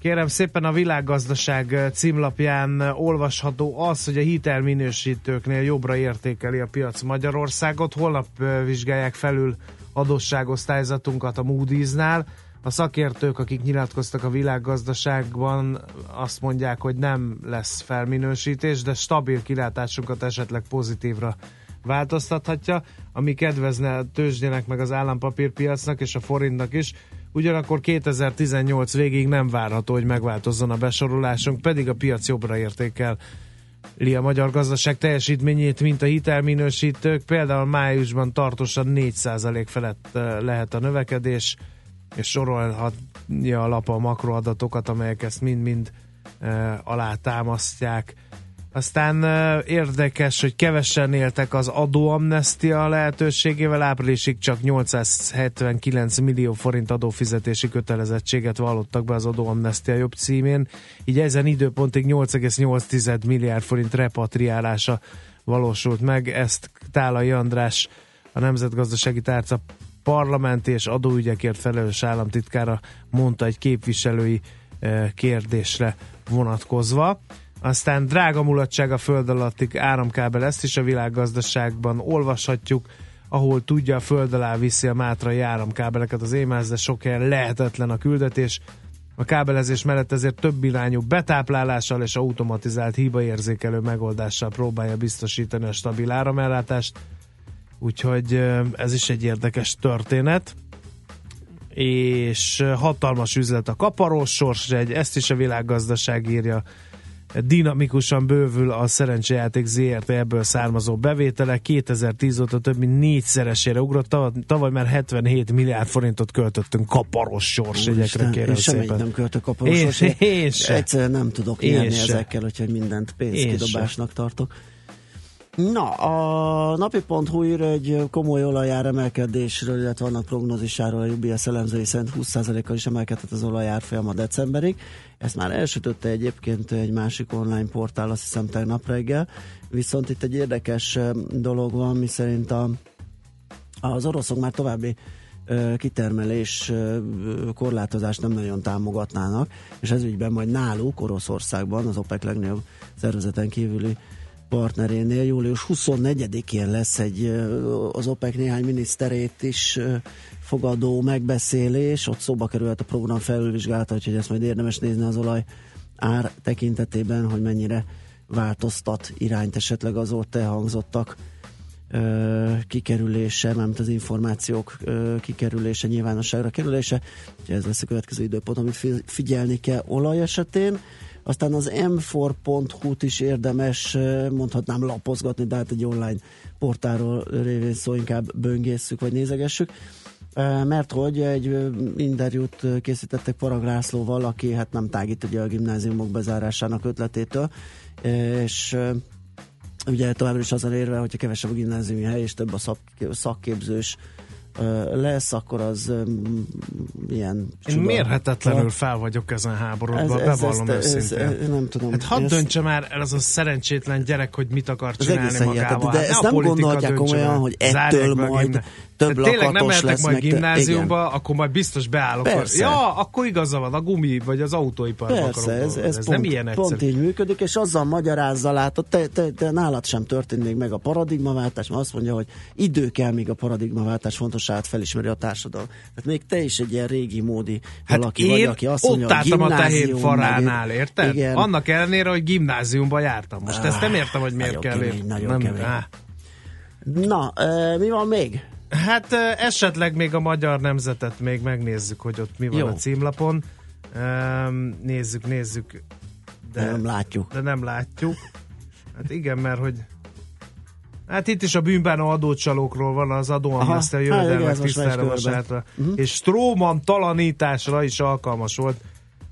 Kérem szépen a világgazdaság címlapján olvasható az, hogy a hitelminősítőknél jobbra értékeli a piac Magyarországot. Holnap e, vizsgálják felül adósságosztályzatunkat a Moody's-nál. A szakértők, akik nyilatkoztak a világgazdaságban, azt mondják, hogy nem lesz felminősítés, de stabil kilátásunkat esetleg pozitívra változtathatja, ami kedvezne a tőzsdének, meg az állampapírpiacnak és a forintnak is. Ugyanakkor 2018 végig nem várható, hogy megváltozzon a besorolásunk, pedig a piac jobbra értékel a magyar gazdaság teljesítményét, mint a hitelminősítők. Például májusban tartósan 4% felett lehet a növekedés, és sorolhatja a lap a makroadatokat, amelyek ezt mind-mind alátámasztják. Aztán érdekes, hogy kevesen éltek az adóamnestia lehetőségével, áprilisig csak 879 millió forint adófizetési kötelezettséget vallottak be az adóamnestia jobb címén, így ezen időpontig 8,8 milliárd forint repatriálása valósult meg, ezt Tálai András a Nemzetgazdasági Tárca parlamenti és adóügyekért felelős államtitkára mondta egy képviselői kérdésre vonatkozva. Aztán drága mulatság a föld alatti áramkábel, ezt is a világgazdaságban olvashatjuk, ahol tudja a föld alá viszi a mátrai áramkábeleket. Az émáz, de sok helyen lehetetlen a küldetés. A kábelezés mellett ezért több irányú betáplálással és automatizált hibaérzékelő megoldással próbálja biztosítani a stabil áramellátást. Úgyhogy ez is egy érdekes történet. És hatalmas üzlet a kaparós sors, egy, ezt is a világgazdaság írja, dinamikusan bővül a szerencsejáték ZRT ebből származó bevétele. 2010 óta több mint négyszeresére ugrott, tavaly már 77 milliárd forintot költöttünk kaparos sorsjegyekre, kérem én szépen. Semmit nem költök kaparos sorsjegyekre. Egyszerűen nem tudok nyerni ezekkel, úgyhogy mindent pénzkidobásnak tartok. Na, a napi.hu ír egy komoly olajár emelkedésről, illetve annak prognózisáról a UBS elemzői szerint 20%-kal is emelkedett az olajár folyama decemberig. Ezt már elsütötte egyébként egy másik online portál, azt hiszem tegnap reggel. Viszont itt egy érdekes dolog van, miszerint a, az oroszok már további kitermelés korlátozást nem nagyon támogatnának, és ez ügyben majd náluk, Oroszországban, az OPEC legnagyobb szervezeten kívüli partnerénél július 24-én lesz egy az OPEC néhány miniszterét is fogadó megbeszélés, ott szóba kerülhet a program felülvizsgálata, úgyhogy ezt majd érdemes nézni az olaj ár tekintetében, hogy mennyire változtat irányt esetleg az ott elhangzottak kikerülése, mármint az információk kikerülése, nyilvánosságra kerülése. Úgyhogy ez lesz a következő időpont, amit figyelni kell olaj esetén. Aztán az m4.hu-t is érdemes, mondhatnám lapozgatni, de hát egy online portáról révén szó inkább böngészük vagy nézegessük. Mert hogy egy interjút készítettek Parag Lászlóval, aki hát nem tágít ugye a gimnáziumok bezárásának ötletétől, és ugye továbbra is az érve, hogyha kevesebb a gimnáziumi hely és több a szakképzős lesz, akkor az ilyen Én mérhetetlenül fel vagyok ezen háborodban, ez, ez, bevallom ez, őszintén. Ez, ez, nem tudom. Hát hadd ezt... döntse már el az a szerencsétlen gyerek, hogy mit akar csinálni magával. De hát ezt nem gondolhatják komolyan, hogy ettől majd több tényleg nem mehetek majd gimnáziumba, igen. akkor majd biztos beállok. Persze. Ja, akkor igaza van, a gumi vagy az autóiparban Persze, akarok ez, ez, ez pont, nem ilyen egyszerű. pont így működik, és azzal magyarázza, látod, te, te, te nálad sem történt még meg a paradigmaváltás, mert azt mondja, hogy idő kell, míg a paradigmaváltás fontosságát felismeri a társadalom. Tehát még te is egy ilyen régi módi Hát valaki vagy, aki azt mondja, ott álltam a tehén faránál, érted? Igen. Annak ellenére, hogy gimnáziumba jártam. Most ezt nem értem, hogy miért kell kemény, én- nagyon nem, kemény. Na, mi van még? Hát esetleg még a magyar nemzetet még megnézzük, hogy ott mi van Jó. a címlapon. Nézzük, nézzük. De nem látjuk. de nem látjuk. Hát igen, mert hogy Hát itt is a bűnbánó adócsalókról van az adóamnestia Aha, hát jövedelmek tisztára uh-huh. és Stróman talanításra is alkalmas volt,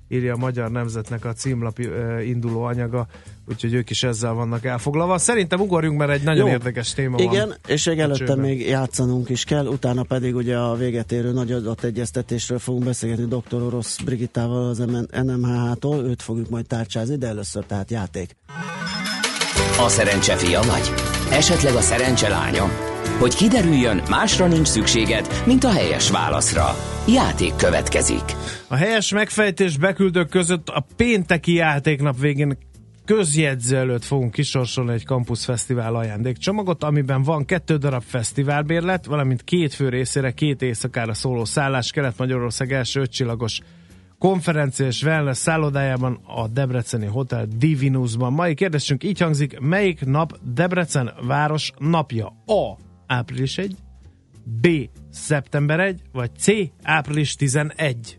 írja a Magyar Nemzetnek a címlapi uh, induló anyaga, úgyhogy ők is ezzel vannak elfoglalva. Szerintem ugorjunk, mert egy nagyon Jó. érdekes téma Igen, van. és még előtte még játszanunk is kell, utána pedig ugye a véget érő nagy adategyeztetésről fogunk beszélgetni dr. Orosz Brigittával az NMHH-tól, őt fogjuk majd tárcsázni, de először tehát játék. A szerencse fia vagy? Esetleg a szerencse lánya? Hogy kiderüljön, másra nincs szükséged, mint a helyes válaszra. Játék következik. A helyes megfejtés beküldők között a pénteki játéknap végén közjegyző előtt fogunk kisorsolni egy Campus Fesztivál ajándékcsomagot, amiben van kettő darab fesztiválbérlet, valamint két fő részére két éjszakára szóló szállás Kelet-Magyarország első ötcsillagos konferencia és wellness szállodájában a Debreceni Hotel Divinusban. Mai kérdésünk így hangzik, melyik nap Debrecen város napja? A. Április 1, B. Szeptember 1, vagy C. Április 11.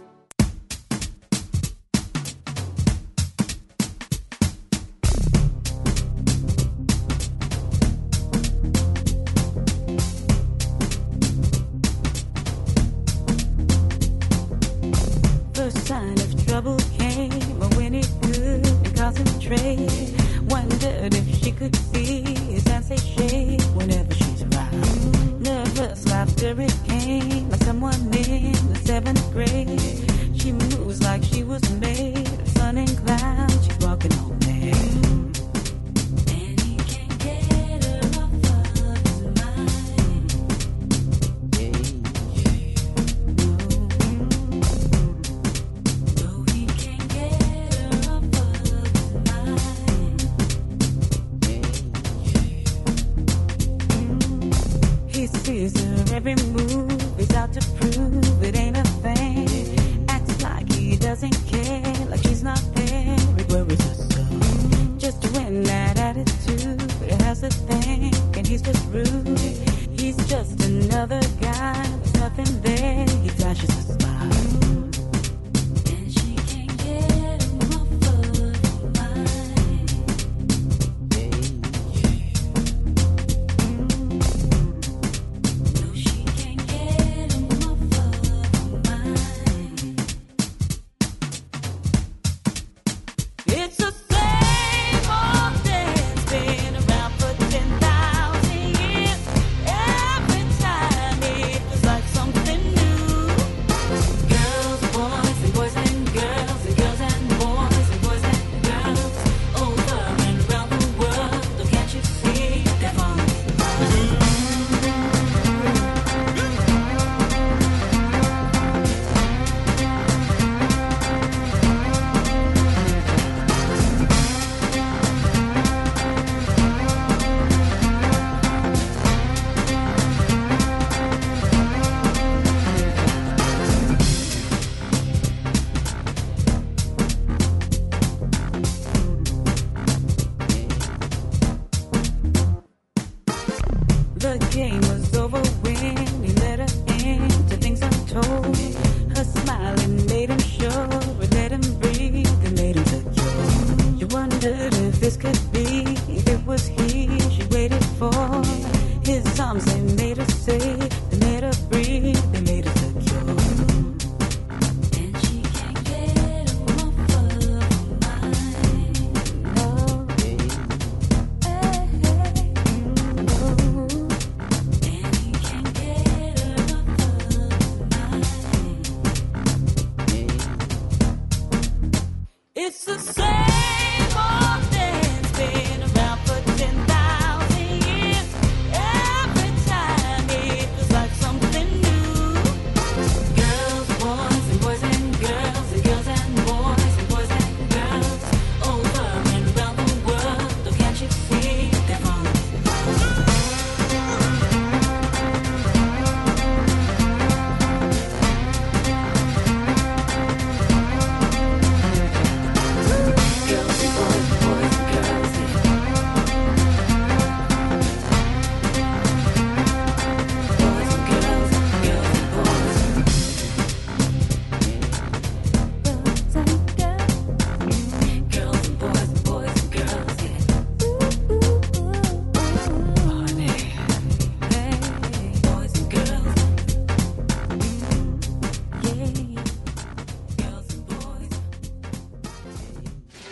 Every move. He's out to prove it ain't a thing. Acts like he doesn't care, like he's not there. It so. Just when that attitude it has a thing, and he's just rude. He's just another guy. There's nothing there.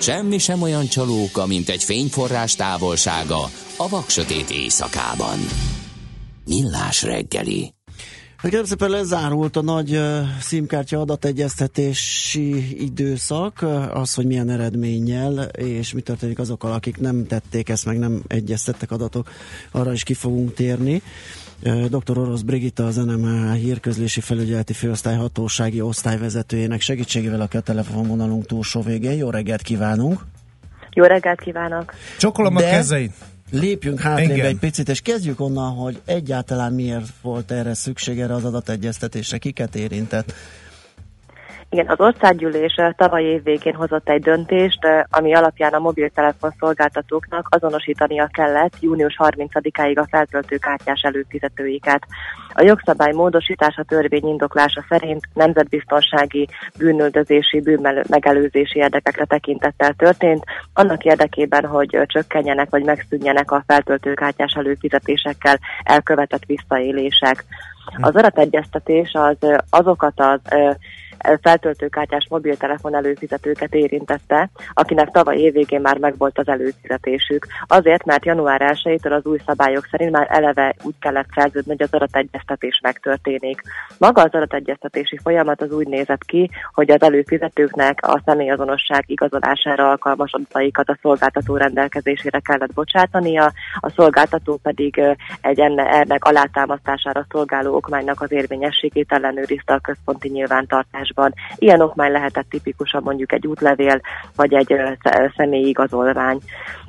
Semmi sem olyan csalóka, mint egy fényforrás távolsága a vaksötét éjszakában. Millás reggeli. Kérem szépen lezárult a nagy uh, szímkártya adategyeztetési időszak, az, hogy milyen eredménnyel, és mi történik azokkal, akik nem tették ezt, meg nem egyeztettek adatok, arra is ki fogunk térni. Dr. Orosz Brigitta, az NMH hírközlési felügyeleti főosztály hatósági osztályvezetőjének segítségével, a telefonvonalunk túlsó végén. Jó reggelt kívánunk! Jó reggelt kívánok! Csokolom a De- kezeit. Lépjünk hátrébb egy picit, és kezdjük onnan, hogy egyáltalán miért volt erre szükség erre az adategyeztetésre, kiket érintett. Igen, az országgyűlés eh, tavaly év végén hozott egy döntést, eh, ami alapján a mobiltelefon szolgáltatóknak azonosítania kellett június 30-áig a feltöltőkártyás előfizetőiket. A jogszabály módosítása törvény indoklása szerint nemzetbiztonsági, bűnöldözési, bűnmegelőzési érdekekre tekintettel történt, annak érdekében, hogy eh, csökkenjenek vagy megszűnjenek a feltöltőkártyás előfizetésekkel elkövetett visszaélések. Az adategyeztetés az azokat az feltöltőkártyás mobiltelefon előfizetőket érintette, akinek tavaly évvégén már megvolt az előfizetésük. Azért, mert január 1-től az új szabályok szerint már eleve úgy kellett szerződni, hogy az adategyeztetés megtörténik. Maga az adategyeztetési folyamat az úgy nézett ki, hogy az előfizetőknek a személyazonosság igazolására alkalmas adataikat a szolgáltató rendelkezésére kellett bocsátania, a szolgáltató pedig egy enne, ennek alátámasztására szolgáló okmánynak az érvényességét ellenőrizte a központi nyilvántartásban. Ilyen okmány lehetett tipikusan mondjuk egy útlevél, vagy egy személyi igazolvány.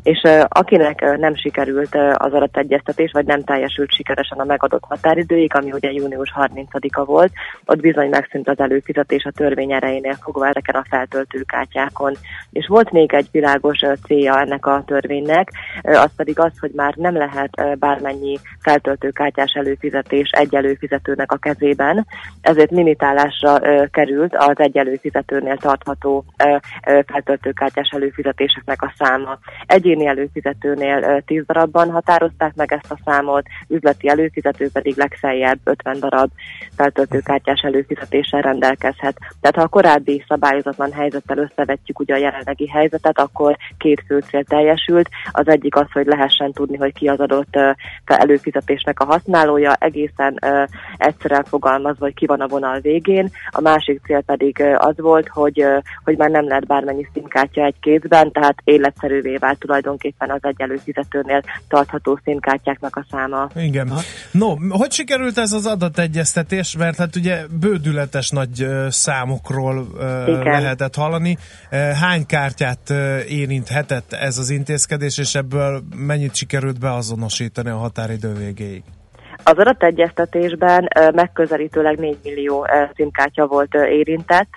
És akinek nem sikerült az adategyeztetés, vagy nem teljesült sikeresen a megadott határidőig, ami ugye június 30-a volt, ott bizony megszűnt az előfizetés a törvény erejénél fogva ezeken a feltöltőkártyákon. És volt még egy világos célja ennek a törvénynek, az pedig az, hogy már nem lehet bármennyi feltöltőkártyás előfizetés egy előfizetőnek a kezében, ezért limitálásra ö, került az egy előfizetőnél tartható feltöltőkártyás előfizetéseknek a száma. Egyéni előfizetőnél ö, 10 darabban határozták meg ezt a számot, üzleti előfizető pedig legfeljebb 50 darab feltöltőkártyás előfizetéssel rendelkezhet. Tehát ha a korábbi szabályozatlan helyzettel összevetjük ugye a jelenlegi helyzetet, akkor két fő cél teljesült. Az egyik az, hogy lehessen tudni, hogy ki az adott előfizetésnek a használója, egészen egyszerűen fogalmazva, hogy ki van a vonal végén. A másik cél pedig az volt, hogy, hogy már nem lehet bármennyi színkártya egy kézben, tehát életszerűvé vált tulajdonképpen az egy előfizetőnél tartható színkártyáknak a száma. Igen. No, hogy sikerült ez az adategyeztetés? Mert hát ugye bődületes nagy számokról Igen. lehetett hallani. Hány kártyát érinthetett ez az intézkedés, és ebből mennyit sikerült beazonosítani a határidő végéig? Az adategyeztetésben megközelítőleg 4 millió ö, szimkártya volt érintett,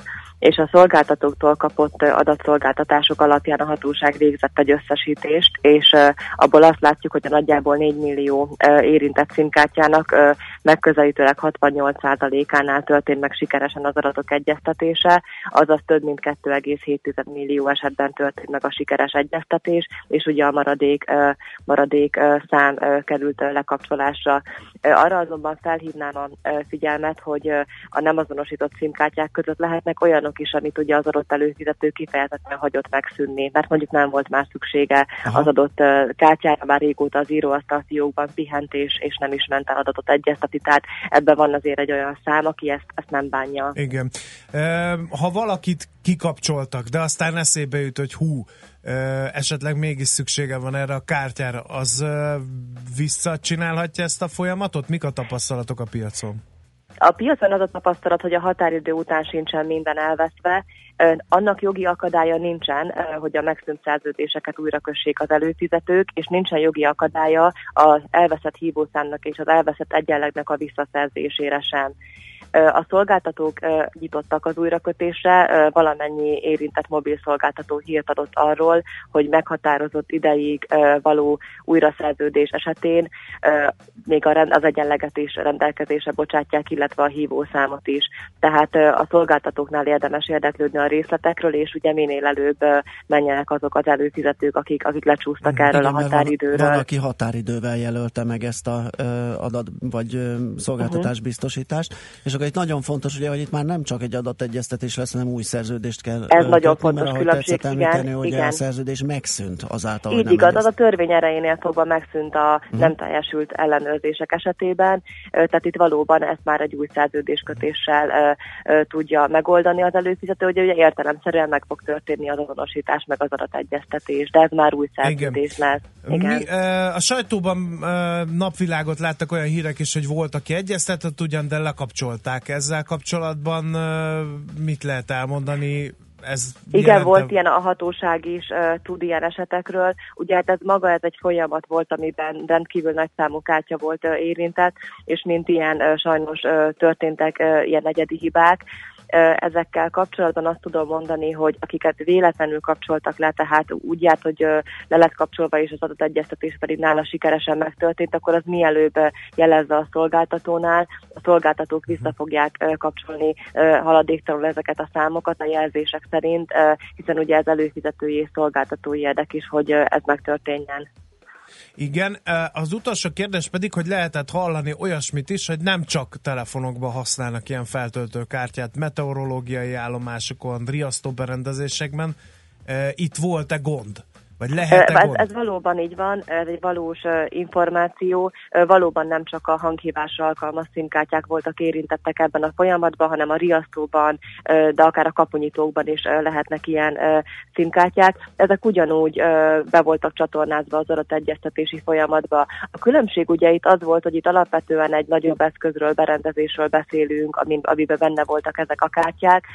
és a szolgáltatóktól kapott adatszolgáltatások alapján a hatóság végzett egy összesítést, és abból azt látjuk, hogy a nagyjából 4 millió érintett szimkártyának megközelítőleg 68%-ánál történt meg sikeresen az adatok egyeztetése, azaz több mint 2,7 millió esetben történt meg a sikeres egyeztetés, és ugye a maradék, maradék szám került lekapcsolásra. Arra azonban felhívnám a figyelmet, hogy a nem azonosított szimkártyák között lehetnek olyanok is, amit ugye az adott előfizető kifejezetten hagyott megszűnni, mert mondjuk nem volt már szüksége Aha. az adott kártyára, már régóta az íróasztal fiókban pihent és, és nem is ment el adatot egyezteti, tehát ebben van azért egy olyan szám, aki ezt, ezt nem bánja. Igen. Ha valakit kikapcsoltak, de aztán eszébe jut, hogy hú, esetleg mégis szüksége van erre a kártyára, az visszacsinálhatja ezt a folyamatot? Mik a tapasztalatok a piacon? A piacon az a tapasztalat, hogy a határidő után sincsen minden elveszve. Annak jogi akadálya nincsen, hogy a megszűnt szerződéseket újra kössék az előfizetők, és nincsen jogi akadálya az elveszett hívószámnak és az elveszett egyenlegnek a visszaszerzésére sem. A szolgáltatók nyitottak az újrakötésre, valamennyi érintett mobil szolgáltató hírt adott arról, hogy meghatározott ideig való újraszerződés esetén még az egyenleget is rendelkezésre bocsátják, illetve a hívószámot is. Tehát a szolgáltatóknál érdemes érdeklődni a részletekről, és ugye minél előbb menjenek azok az előfizetők, akik, akik lecsúsztak erről Igen, a mert van- határidőről. Van, aki határidővel jelölte meg ezt a adat vagy szolgáltatás biztosítást, és akkor Csak itt nagyon fontos, ugye, hogy itt már nem csak egy adategyeztetés lesz, hanem új szerződést kell Ez nagyon fontos mert különbség, tetszett igen, említeni, hogy igen. a szerződés megszűnt azáltal, Így hogy nem igaz, az a törvény erejénél fogva megszűnt a Mhm. nem teljesült ellenőrzések esetében, tehát itt valóban ezt már egy új szerződéskötéssel tudja megoldani az előfizető, hogy ugye értelemszerűen meg fog történni az azonosítás, meg az adategyeztetés, de ez már új szerződés lesz. Igen. Mi, a sajtóban napvilágot láttak olyan hírek is, hogy volt, aki egyeztetett ugyan, de lekapcsolták. Ezzel kapcsolatban mit lehet elmondani? Ez Igen, jelente- volt ilyen, a hatóság is uh, tud ilyen esetekről. Ugye hát ez maga ez egy folyamat volt, amiben rendkívül nagy számú kártya volt uh, érintett, és mint ilyen uh, sajnos uh, történtek uh, ilyen negyedi hibák. Ezekkel kapcsolatban azt tudom mondani, hogy akiket véletlenül kapcsoltak le, tehát úgy járt, hogy le lett kapcsolva, és az adott egyeztetés pedig nála sikeresen megtörtént, akkor az mielőbb jelezze a szolgáltatónál. A szolgáltatók vissza fogják kapcsolni haladéktalanul ezeket a számokat a jelzések szerint, hiszen ugye ez előfizetői és szolgáltatói érdek is, hogy ez megtörténjen. Igen, az utolsó kérdés pedig, hogy lehetett hallani olyasmit is, hogy nem csak telefonokban használnak ilyen feltöltőkártyát, meteorológiai állomásokon, riasztóberendezésekben. Itt volt-e gond? Vagy lehet-e Ez, gond? ez valóban így van, ez egy valós információ, valóban nem csak a hanghívásra alkalmas szimkártyák voltak érintettek ebben a folyamatban, hanem a riasztóban, de akár a kapunyítókban is lehetnek ilyen szimkártyák. Ezek ugyanúgy be voltak csatornázva az adategyeztetési folyamatba. A különbség ugye itt az volt, hogy itt alapvetően egy nagyobb eszközről, berendezésről beszélünk, amin, amiben benne voltak ezek a kártyák,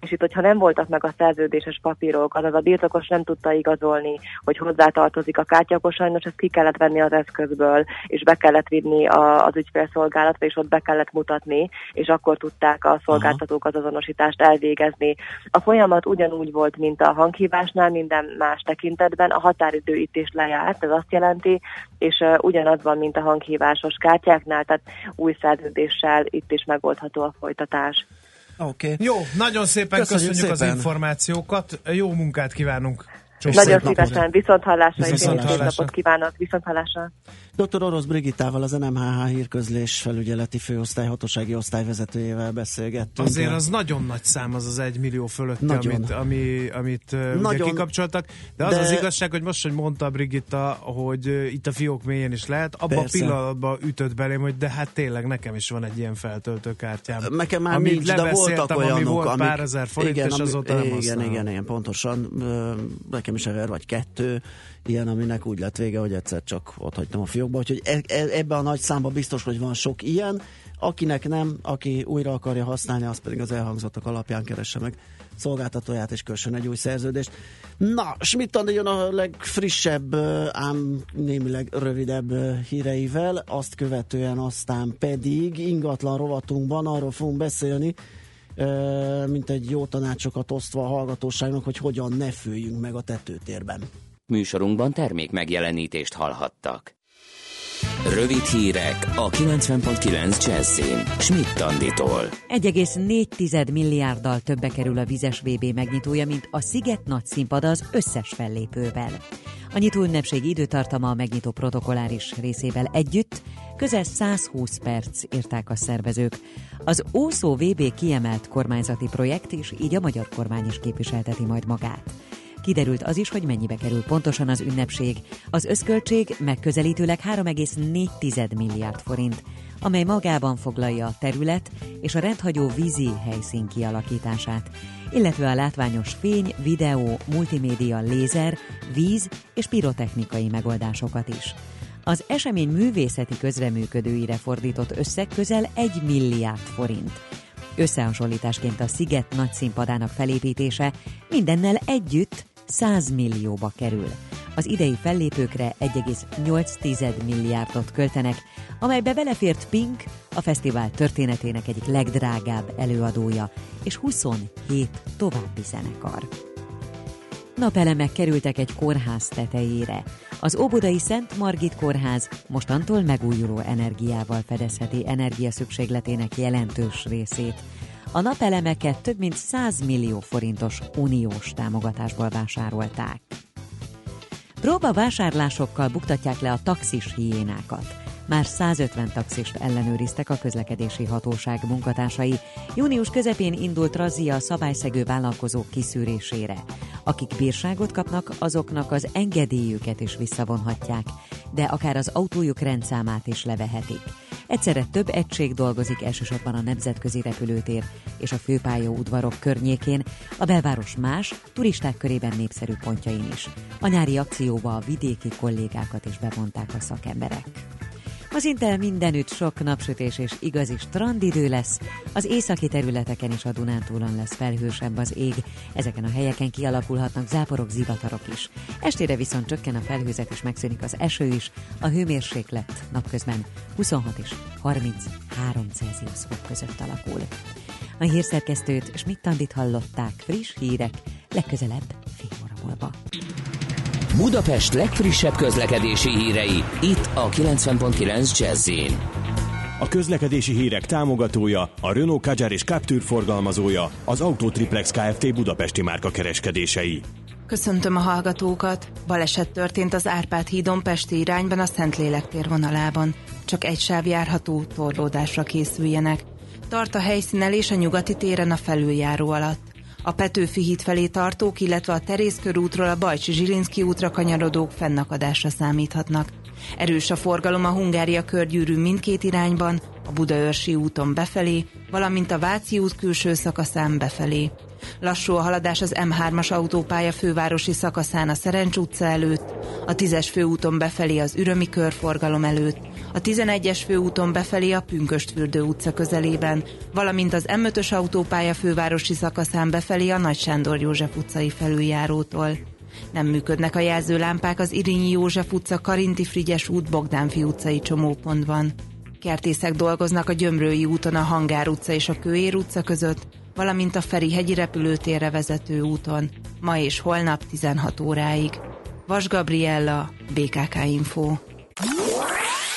és itt, hogyha nem voltak meg a szerződéses papírok, azaz a birtokos nem tudta igazolni, hogy hozzátartozik a kártya, akkor sajnos ezt ki kellett venni az eszközből, és be kellett vinni a, az ügyfélszolgálatra, és ott be kellett mutatni, és akkor tudták a szolgáltatók az azonosítást elvégezni. A folyamat ugyanúgy volt, mint a hanghívásnál, minden más tekintetben. A határidő itt is lejárt, ez azt jelenti, és uh, ugyanaz van, mint a hanghívásos kártyáknál, tehát új szerződéssel itt is megoldható a folytatás. Oké. Okay. Jó, nagyon szépen Köszönjük köszönjük, az szépen. információkat, jó munkát kívánunk. Csók Nagyon szívesen, viszont hallásra, és én Viszont is szép hallásra. napot kívánok, viszont hallásra. Dr. Orosz Brigittával, az NMHH hírközlés felügyeleti főosztály hatósági osztályvezetőjével beszélgettünk. Azért az nagyon nagy szám az az egy millió fölötti, Nagyon. amit, ami, amit ugye Nagyon. kikapcsoltak. De az De- az igazság, hogy most, hogy mondta Brigitta, hogy itt a fiók mélyén is lehet, abban a pillanatban ütött belém, hogy de hát tényleg nekem is van egy ilyen feltöltőkártyám. Nekem már Amit nincs, de voltak ami olyanok, volt amik, pár ezer forint, és ami- azóta nem igen, igen, igen, pontosan. Nekem is ever vagy kettő ilyen, aminek úgy lett vége, hogy egyszer csak ott hagytam a fiókba, úgyhogy e- e- ebben a nagy számban biztos, hogy van sok ilyen. Akinek nem, aki újra akarja használni, az pedig az elhangzottak alapján keresse meg szolgáltatóját és kössön egy új szerződést. Na, Schmidt jön a legfrissebb, ám némileg rövidebb híreivel, azt követően aztán pedig ingatlan rovatunkban arról fogunk beszélni, mint egy jó tanácsokat osztva a hallgatóságnak, hogy hogyan ne főjünk meg a tetőtérben. Műsorunkban termék megjelenítést hallhattak. Rövid hírek a 90.9 Jazzin. Schmidt Anditól. 1,4 milliárddal többe kerül a vizes VB megnyitója, mint a Sziget nagy színpad az összes fellépővel. A nyitó ünnepség időtartama a megnyitó protokolláris részével együtt közel 120 perc írták a szervezők. Az Ószó VB kiemelt kormányzati projekt, és így a magyar kormány is képviselteti majd magát. Kiderült az is, hogy mennyibe kerül pontosan az ünnepség. Az összköltség megközelítőleg 3,4 milliárd forint, amely magában foglalja a terület és a rendhagyó vízi helyszín kialakítását, illetve a látványos fény, videó, multimédia, lézer, víz és pirotechnikai megoldásokat is. Az esemény művészeti közreműködőire fordított összeg közel 1 milliárd forint. Összehasonlításként a Sziget nagy színpadának felépítése mindennel együtt 100 millióba kerül. Az idei fellépőkre 1,8 milliárdot költenek, amelybe belefért Pink, a fesztivál történetének egyik legdrágább előadója, és 27 további zenekar. Napelemek kerültek egy kórház tetejére. Az Óbudai Szent Margit Kórház mostantól megújuló energiával fedezheti energiaszükségletének jelentős részét. A napelemeket több mint 100 millió forintos uniós támogatásból vásárolták. Próba vásárlásokkal buktatják le a taxis hiénákat. már 150 taxist ellenőriztek a közlekedési hatóság munkatársai. Június közepén indult razzia a szabályszegő vállalkozók kiszűrésére. Akik bírságot kapnak, azoknak az engedélyüket is visszavonhatják, de akár az autójuk rendszámát is levehetik. Egyszerre több egység dolgozik elsősorban a nemzetközi repülőtér és a főpályaudvarok környékén, a belváros más, turisták körében népszerű pontjain is. A nyári akcióba a vidéki kollégákat is bevonták a szakemberek. Ma szinte mindenütt sok napsütés és igazi strandidő lesz. Az északi területeken is a Dunántúlon lesz felhősebb az ég. Ezeken a helyeken kialakulhatnak záporok, zivatarok is. Estére viszont csökken a felhőzet és megszűnik az eső is. A hőmérséklet napközben 26 és 33 Celsius fok között alakul. A hírszerkesztőt Schmidt-Tandit hallották friss hírek, legközelebb fél óra múlva. Budapest legfrissebb közlekedési hírei, itt a 90.9 jazz A közlekedési hírek támogatója, a Renault Kadjar és Captur forgalmazója, az Autotriplex Kft. Budapesti márka kereskedései. Köszöntöm a hallgatókat! Baleset történt az Árpád hídon Pesti irányban a Szentlélek tér vonalában. Csak egy sáv járható, torlódásra készüljenek. Tart a helyszínelés a nyugati téren a felüljáró alatt. A Petőfi híd felé tartók, illetve a Terész körútról a Bajcsi Zsilinszki útra kanyarodók fennakadásra számíthatnak. Erős a forgalom a Hungária körgyűrű mindkét irányban, a Budaörsi úton befelé, valamint a Váci út külső szakaszán befelé. Lassú a haladás az M3-as autópálya fővárosi szakaszán a Szerencs utca előtt, a 10-es főúton befelé az Ürömi körforgalom előtt, a 11-es főúton befelé a Pünköstfürdő utca közelében, valamint az M5-ös autópálya fővárosi szakaszán befelé a Nagy Sándor József utcai felüljárótól. Nem működnek a jelzőlámpák az Irinyi József utca, Karinti Frigyes út, Bogdánfi utcai csomópontban. Kertészek dolgoznak a Gyömrői úton a Hangár utca és a Kőér utca között, valamint a Ferihegyi repülőtérre vezető úton, ma és holnap 16 óráig. Vas Gabriella, BKK Info.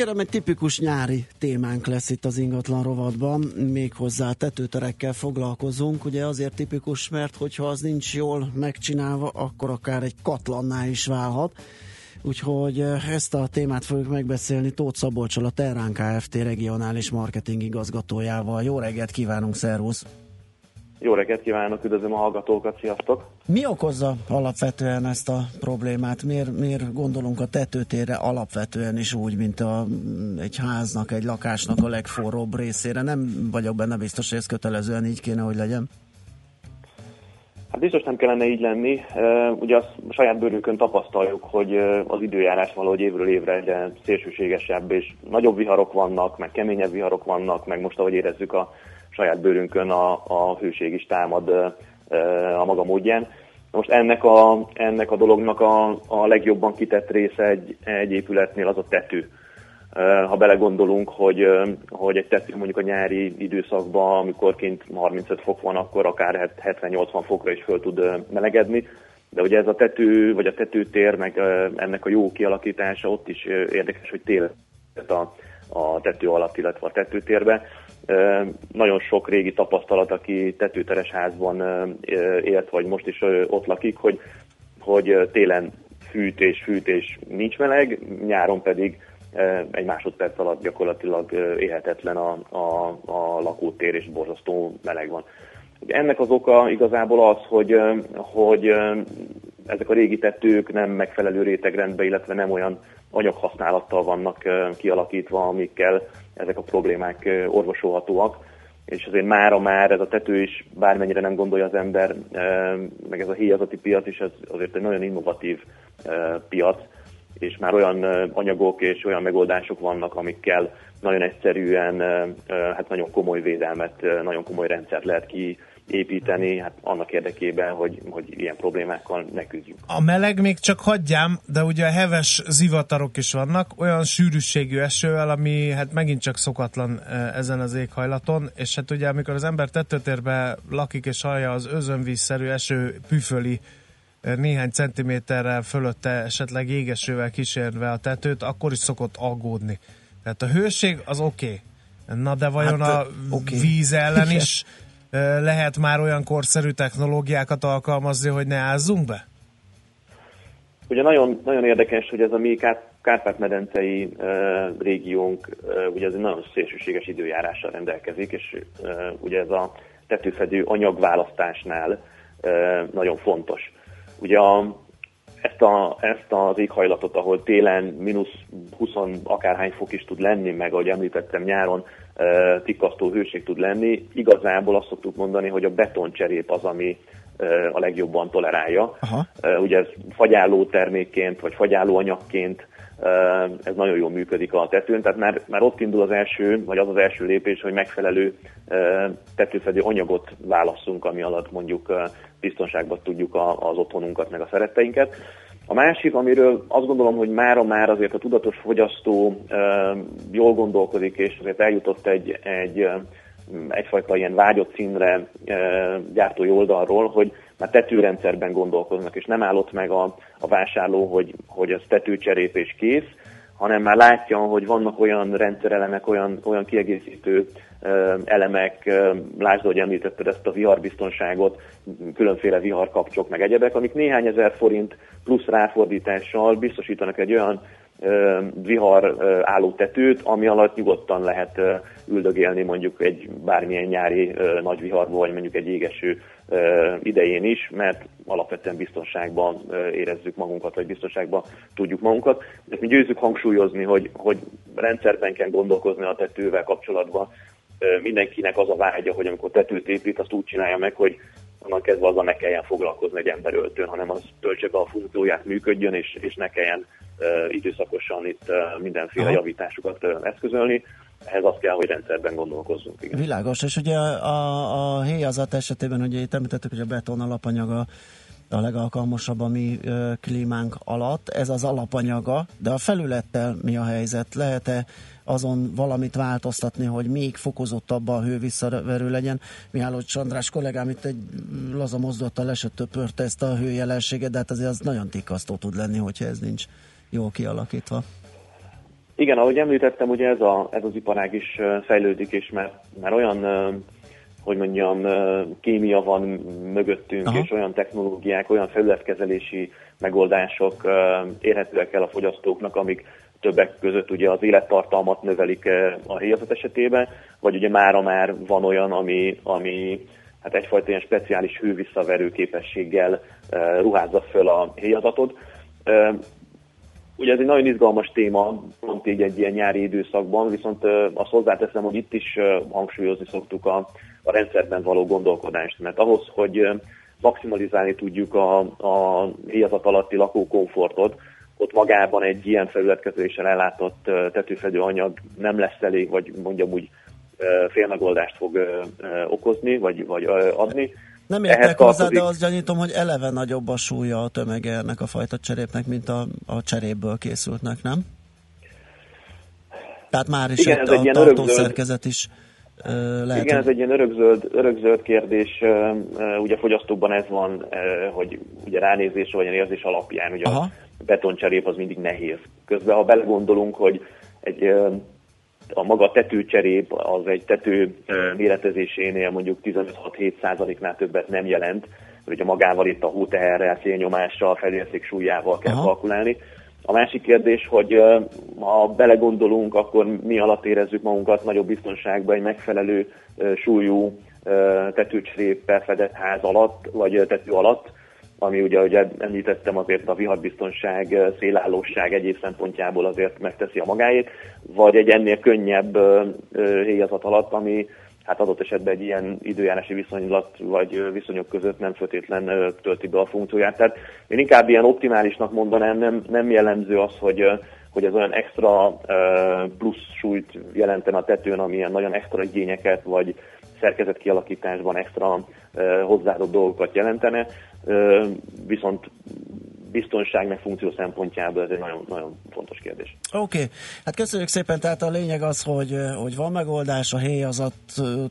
Kérem, egy tipikus nyári témánk lesz itt az ingatlan rovatban, méghozzá tetőterekkel foglalkozunk. Ugye azért tipikus, mert hogyha az nincs jól megcsinálva, akkor akár egy katlanná is válhat. Úgyhogy eh, ezt a témát fogjuk megbeszélni Tóth Szabolcsal, a Terrán Kft. regionális marketing igazgatójával. Jó reggelt kívánunk, szervusz! Jó reggelt kívánok, üdvözlöm a hallgatókat, sziasztok! Mi okozza alapvetően ezt a problémát? Miért, miért gondolunk a tetőtérre alapvetően is úgy, mint a, egy háznak, egy lakásnak a legforróbb részére? Nem vagyok benne biztos, hogy ez kötelezően így kéne, hogy legyen. Hát biztos nem kellene így lenni. Ugye azt saját bőrünkön tapasztaljuk, hogy az időjárás valahogy évről évre egyre szélsőségesebb, és nagyobb viharok vannak, meg keményebb viharok vannak, meg most ahogy érezzük a saját bőrünkön a, a hőség is támad a maga módján. Most ennek a, ennek a dolognak a, a legjobban kitett része egy, egy épületnél az a tető. Ha belegondolunk, hogy, hogy egy tető mondjuk a nyári időszakban, amikor kint 35 fok van, akkor akár 70-80 fokra is föl tud melegedni. De ugye ez a tető, vagy a tetőtér, meg ennek a jó kialakítása ott is érdekes, hogy télen a, a tető alatt, illetve a tetőtérbe. Nagyon sok régi tapasztalat, aki tetőteres házban élt, vagy most is ott lakik, hogy, hogy télen fűtés, fűtés nincs meleg, nyáron pedig egy másodperc alatt gyakorlatilag élhetetlen a, a, a lakótér, és borzasztó meleg van. Ennek az oka igazából az, hogy, hogy ezek a régi tetők nem megfelelő rétegrendben, illetve nem olyan anyaghasználattal vannak kialakítva, amikkel ezek a problémák orvosolhatóak. És azért mára már ez a tető is, bármennyire nem gondolja az ember, meg ez a híjazati piac is, ez azért egy nagyon innovatív piac, és már olyan anyagok és olyan megoldások vannak, amikkel nagyon egyszerűen, hát nagyon komoly védelmet, nagyon komoly rendszert lehet ki építeni, hát annak érdekében, hogy, hogy ilyen problémákkal ne küzdjünk. A meleg még csak hagyjám, de ugye a heves zivatarok is vannak, olyan sűrűségű esővel, ami hát megint csak szokatlan ezen az éghajlaton, és hát ugye amikor az ember tetőtérbe lakik és hallja az özönvízszerű eső püföli néhány centiméterrel fölötte esetleg égesővel kísérve a tetőt, akkor is szokott aggódni. Tehát a hőség az oké. Okay. Na de vajon hát, a okay. víz ellen is lehet már olyan korszerű technológiákat alkalmazni, hogy ne ázzunk be? Ugye nagyon, nagyon érdekes, hogy ez a mi Kárpát-medencei uh, régiónk uh, ugye ez egy nagyon szélsőséges időjárással rendelkezik, és uh, ugye ez a tetőfedő anyagválasztásnál uh, nagyon fontos. Ugye a, ezt, a, ezt az éghajlatot, ahol télen mínusz 20 akárhány fok is tud lenni, meg ahogy említettem nyáron e, tikasztó hőség tud lenni, igazából azt szoktuk mondani, hogy a betoncserép az, ami e, a legjobban tolerálja. Aha. E, ugye ez fagyálló termékként, vagy fagyálló anyagként ez nagyon jól működik a tetőn, tehát már, már ott indul az első, vagy az az első lépés, hogy megfelelő tetőfedő anyagot válasszunk, ami alatt mondjuk biztonságban tudjuk az otthonunkat, meg a szeretteinket. A másik, amiről azt gondolom, hogy mára már azért a tudatos fogyasztó jól gondolkodik, és azért eljutott egy, egy egyfajta ilyen vágyott színre gyártói oldalról, hogy már tetőrendszerben gondolkoznak, és nem állott meg a, a vásárló, hogy, hogy ez tetőcserép és kész, hanem már látja, hogy vannak olyan rendszerelemek, olyan, olyan kiegészítő elemek, lásd, hogy említetted ezt a viharbiztonságot, különféle viharkapcsok, meg egyebek, amik néhány ezer forint plusz ráfordítással biztosítanak egy olyan vihar álló tetőt, ami alatt nyugodtan lehet üldögélni mondjuk egy bármilyen nyári nagy viharban, vagy mondjuk egy égeső idején is, mert alapvetően biztonságban érezzük magunkat, vagy biztonságban tudjuk magunkat. De mi győzzük hangsúlyozni, hogy, hogy rendszerben kell gondolkozni a tetővel kapcsolatban. Mindenkinek az a vágya, hogy amikor tetőt épít, azt úgy csinálja meg, hogy onnan kezdve azzal ne kelljen foglalkozni egy emberöltőn, hanem az töltse be a funkcióját, működjön, és, és ne kelljen uh, időszakosan itt uh, mindenféle Aha. javításokat uh, eszközölni. Ehhez azt kell, hogy rendszerben gondolkozzunk. Igen. Világos, és ugye a, a, a héjazat esetében, ugye itt említettük, hogy a beton alapanyaga a legalkalmasabb a mi ö, klímánk alatt. Ez az alapanyaga, de a felülettel mi a helyzet? Lehet-e azon valamit változtatni, hogy még fokozottabban a hő visszaverő legyen? Mihály Csandrás kollégám itt egy laza mozdulattal lesötöpörte ezt a hőjelenséget, de hát azért az nagyon tikasztó tud lenni, hogyha ez nincs jól kialakítva. Igen, ahogy említettem, ugye ez, a, ez az iparág is fejlődik, és már, már olyan, hogy mondjam, kémia van mögöttünk, Aha. És olyan technológiák, olyan felületkezelési megoldások érhetőek el a fogyasztóknak, amik többek között ugye az élettartalmat növelik ö, a héjazat esetében, vagy ugye mára már van olyan, ami, ami hát egyfajta ilyen speciális hővisszaverő képességgel ö, ruházza föl a héjazatot. Ö, Ugye ez egy nagyon izgalmas téma, pont így egy ilyen nyári időszakban, viszont azt hozzáteszem, hogy itt is hangsúlyozni szoktuk a, a rendszerben való gondolkodást, mert ahhoz, hogy maximalizálni tudjuk a, a héjazat alatti lakókomfortot, ott magában egy ilyen felületkezeléssel ellátott tetőfedő anyag nem lesz elég, vagy mondjam úgy félmegoldást fog okozni, vagy, vagy adni. Nem Ehhez értek hozzá, tartozik- de azt gyanítom, hogy eleve nagyobb a súlya a tömege ennek a fajta cserépnek, mint a, a cserépből készültnek, nem? Tehát már is Igen, egy, ez egy a ilyen tartószerkezet is lehet, Igen, ez egy ilyen örökzöld, örökzöld kérdés. Ugye a fogyasztókban ez van, hogy ugye ránézés vagy érzés alapján ugye Aha. A betoncserép az mindig nehéz. Közben, ha belegondolunk, hogy egy, a maga tetőcserép az egy tető méretezésénél mondjuk 15-6-7 százaléknál többet nem jelent, hogy ugye magával itt a hóteherrel, szélnyomással, felérték súlyával kell Aha. kalkulálni. A másik kérdés, hogy ha belegondolunk, akkor mi alatt érezzük magunkat nagyobb biztonságban egy megfelelő súlyú tetőcseréppel fedett ház alatt, vagy tető alatt, ami ugye, ugye említettem azért a vihatbiztonság, ö, szélállóság egyéb szempontjából azért megteszi a magáét, vagy egy ennél könnyebb ö, ö, héjazat alatt, ami hát adott esetben egy ilyen időjárási viszonylat vagy viszonyok között nem feltétlen tölti be a funkcióját. Tehát én inkább ilyen optimálisnak mondanám, nem, nem jellemző az, hogy hogy ez olyan extra plusz súlyt jelenten a tetőn, ami ilyen nagyon extra igényeket, vagy szerkezet kialakításban extra hozzáadott dolgokat jelentene, viszont biztonság meg funkció szempontjából ez egy nagyon, nagyon fontos kérdés. Oké, okay. hát köszönjük szépen, tehát a lényeg az, hogy, hogy van megoldás, a héjazat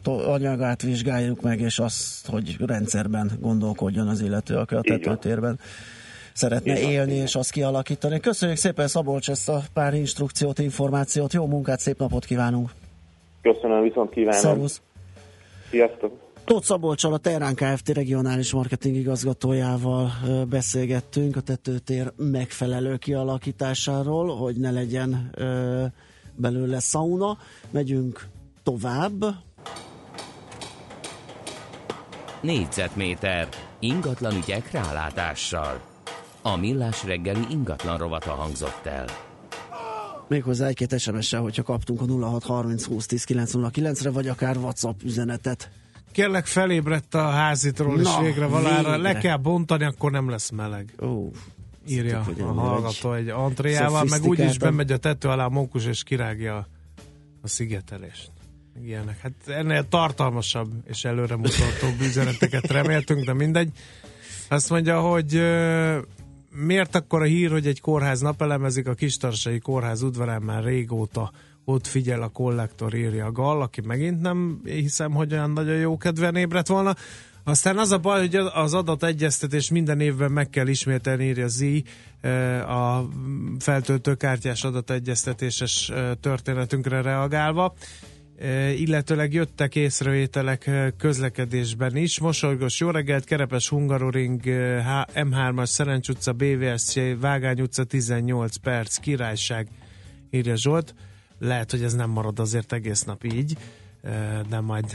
anyagát vizsgáljuk meg, és azt, hogy rendszerben gondolkodjon az illető, aki a tetőtérben szeretne van, élni és azt kialakítani. Köszönjük szépen Szabolcs ezt a pár instrukciót, információt, jó munkát, szép napot kívánunk! Köszönöm, viszont kívánom. Szervusz! Sziasztok! Tóth Szabolcsal, a Terán Kft. regionális marketing igazgatójával beszélgettünk a tetőtér megfelelő kialakításáról, hogy ne legyen ö, belőle szauna. Megyünk tovább. Négyzetméter ingatlan ügyek rálátással. A millás reggeli ingatlan rovata hangzott el. Méghozzá egy-két SMS-sel, hogyha kaptunk a 0630 20 10 909 re vagy akár WhatsApp üzenetet. Kérlek, felébredt a házitról, Na, végre valára végre. le kell bontani, akkor nem lesz meleg. Ó, Írja a hallgató egy antréjával, meg úgyis bemegy a tető alá a mókus, és kirágja a, szigetelést. Ilyenek. Hát ennél tartalmasabb és előremutatóbb üzeneteket reméltünk, de mindegy. Azt mondja, hogy miért akkor a hír, hogy egy kórház napelemezik, a Kistarsai kórház udvarán már régóta ott figyel a kollektor, írja a Gall, aki megint nem hiszem, hogy olyan nagyon jó kedven ébredt volna. Aztán az a baj, hogy az adategyeztetés minden évben meg kell ismételni, írja Z, a feltöltőkártyás adategyeztetéses ö, történetünkre reagálva illetőleg jöttek észrevételek közlekedésben is. Mosolygos jó reggelt, Kerepes Hungaroring M3-as Szerencs utca, BVSC Vágány utca 18 perc, Királyság, írja Zsolt. Lehet, hogy ez nem marad azért egész nap így, de majd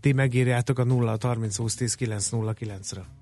ti megírjátok a 0 30 20 10 9 0 9-re.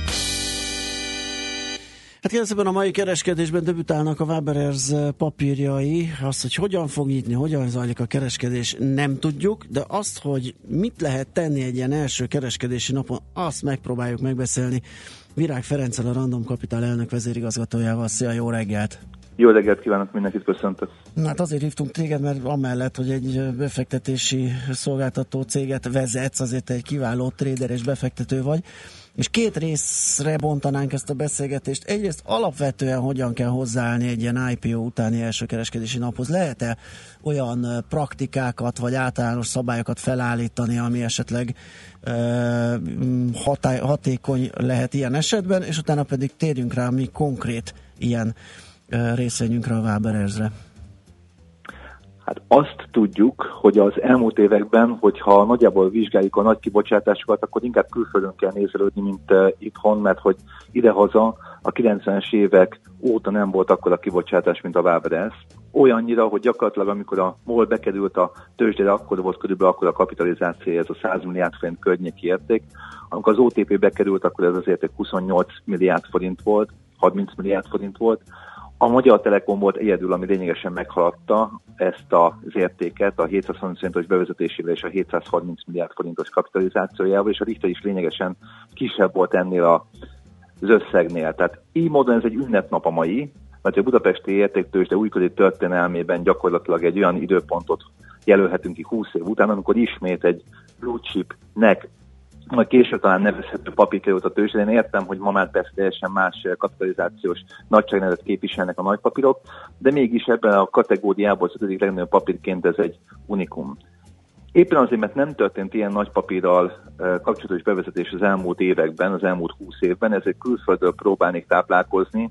Hát szépen a mai kereskedésben debütálnak a Waberers papírjai. Azt, hogy hogyan fog nyitni, hogyan zajlik a kereskedés, nem tudjuk, de azt, hogy mit lehet tenni egy ilyen első kereskedési napon, azt megpróbáljuk megbeszélni. Virág Ferenccel, a Random Capital elnök vezérigazgatójával. Szia, jó reggelt! Jó reggelt kívánok, mindenkit köszöntök. Na, Hát azért hívtunk téged, mert amellett, hogy egy befektetési szolgáltató céget vezetsz, azért egy kiváló trader és befektető vagy, és két részre bontanánk ezt a beszélgetést. Egyrészt alapvetően hogyan kell hozzáállni egy ilyen IPO utáni első kereskedési naphoz. Lehet-e olyan praktikákat vagy általános szabályokat felállítani, ami esetleg ö, hatály, hatékony lehet ilyen esetben, és utána pedig térjünk rá mi konkrét ilyen részvényünkre, a Waberersre. Hát azt tudjuk, hogy az elmúlt években, hogyha nagyjából vizsgáljuk a nagy kibocsátásokat, akkor inkább külföldön kell nézelődni, mint uh, itthon, mert hogy idehaza a 90-es évek óta nem volt akkor a kibocsátás, mint a Waberers. Olyannyira, hogy gyakorlatilag amikor a MOL bekerült a tőzsdére, akkor volt körülbelül akkor a kapitalizáció, ez a 100 milliárd forint környéki érték. Amikor az OTP bekerült, akkor ez az érték 28 milliárd forint volt, 30 milliárd forint volt. A Magyar Telekom volt egyedül, ami lényegesen meghaladta ezt az értéket a 730 forintos bevezetésével és a 730 milliárd forintos kapitalizációjával, és a Richter is lényegesen kisebb volt ennél az összegnél. Tehát így módon ez egy ünnepnap a mai, mert a budapesti értéktősde újkori történelmében gyakorlatilag egy olyan időpontot jelölhetünk ki 20 év után, amikor ismét egy blue chipnek majd később talán nevezhető papír került a tőzsdén. Én értem, hogy ma már persze teljesen más kapitalizációs nagyságrendet képviselnek a nagypapírok, de mégis ebben a kategóriából az ötödik legnagyobb papírként ez egy unikum. Éppen azért, mert nem történt ilyen nagy papírral eh, kapcsolatos bevezetés az elmúlt években, az elmúlt 20 évben, ezért külföldről próbálnék táplálkozni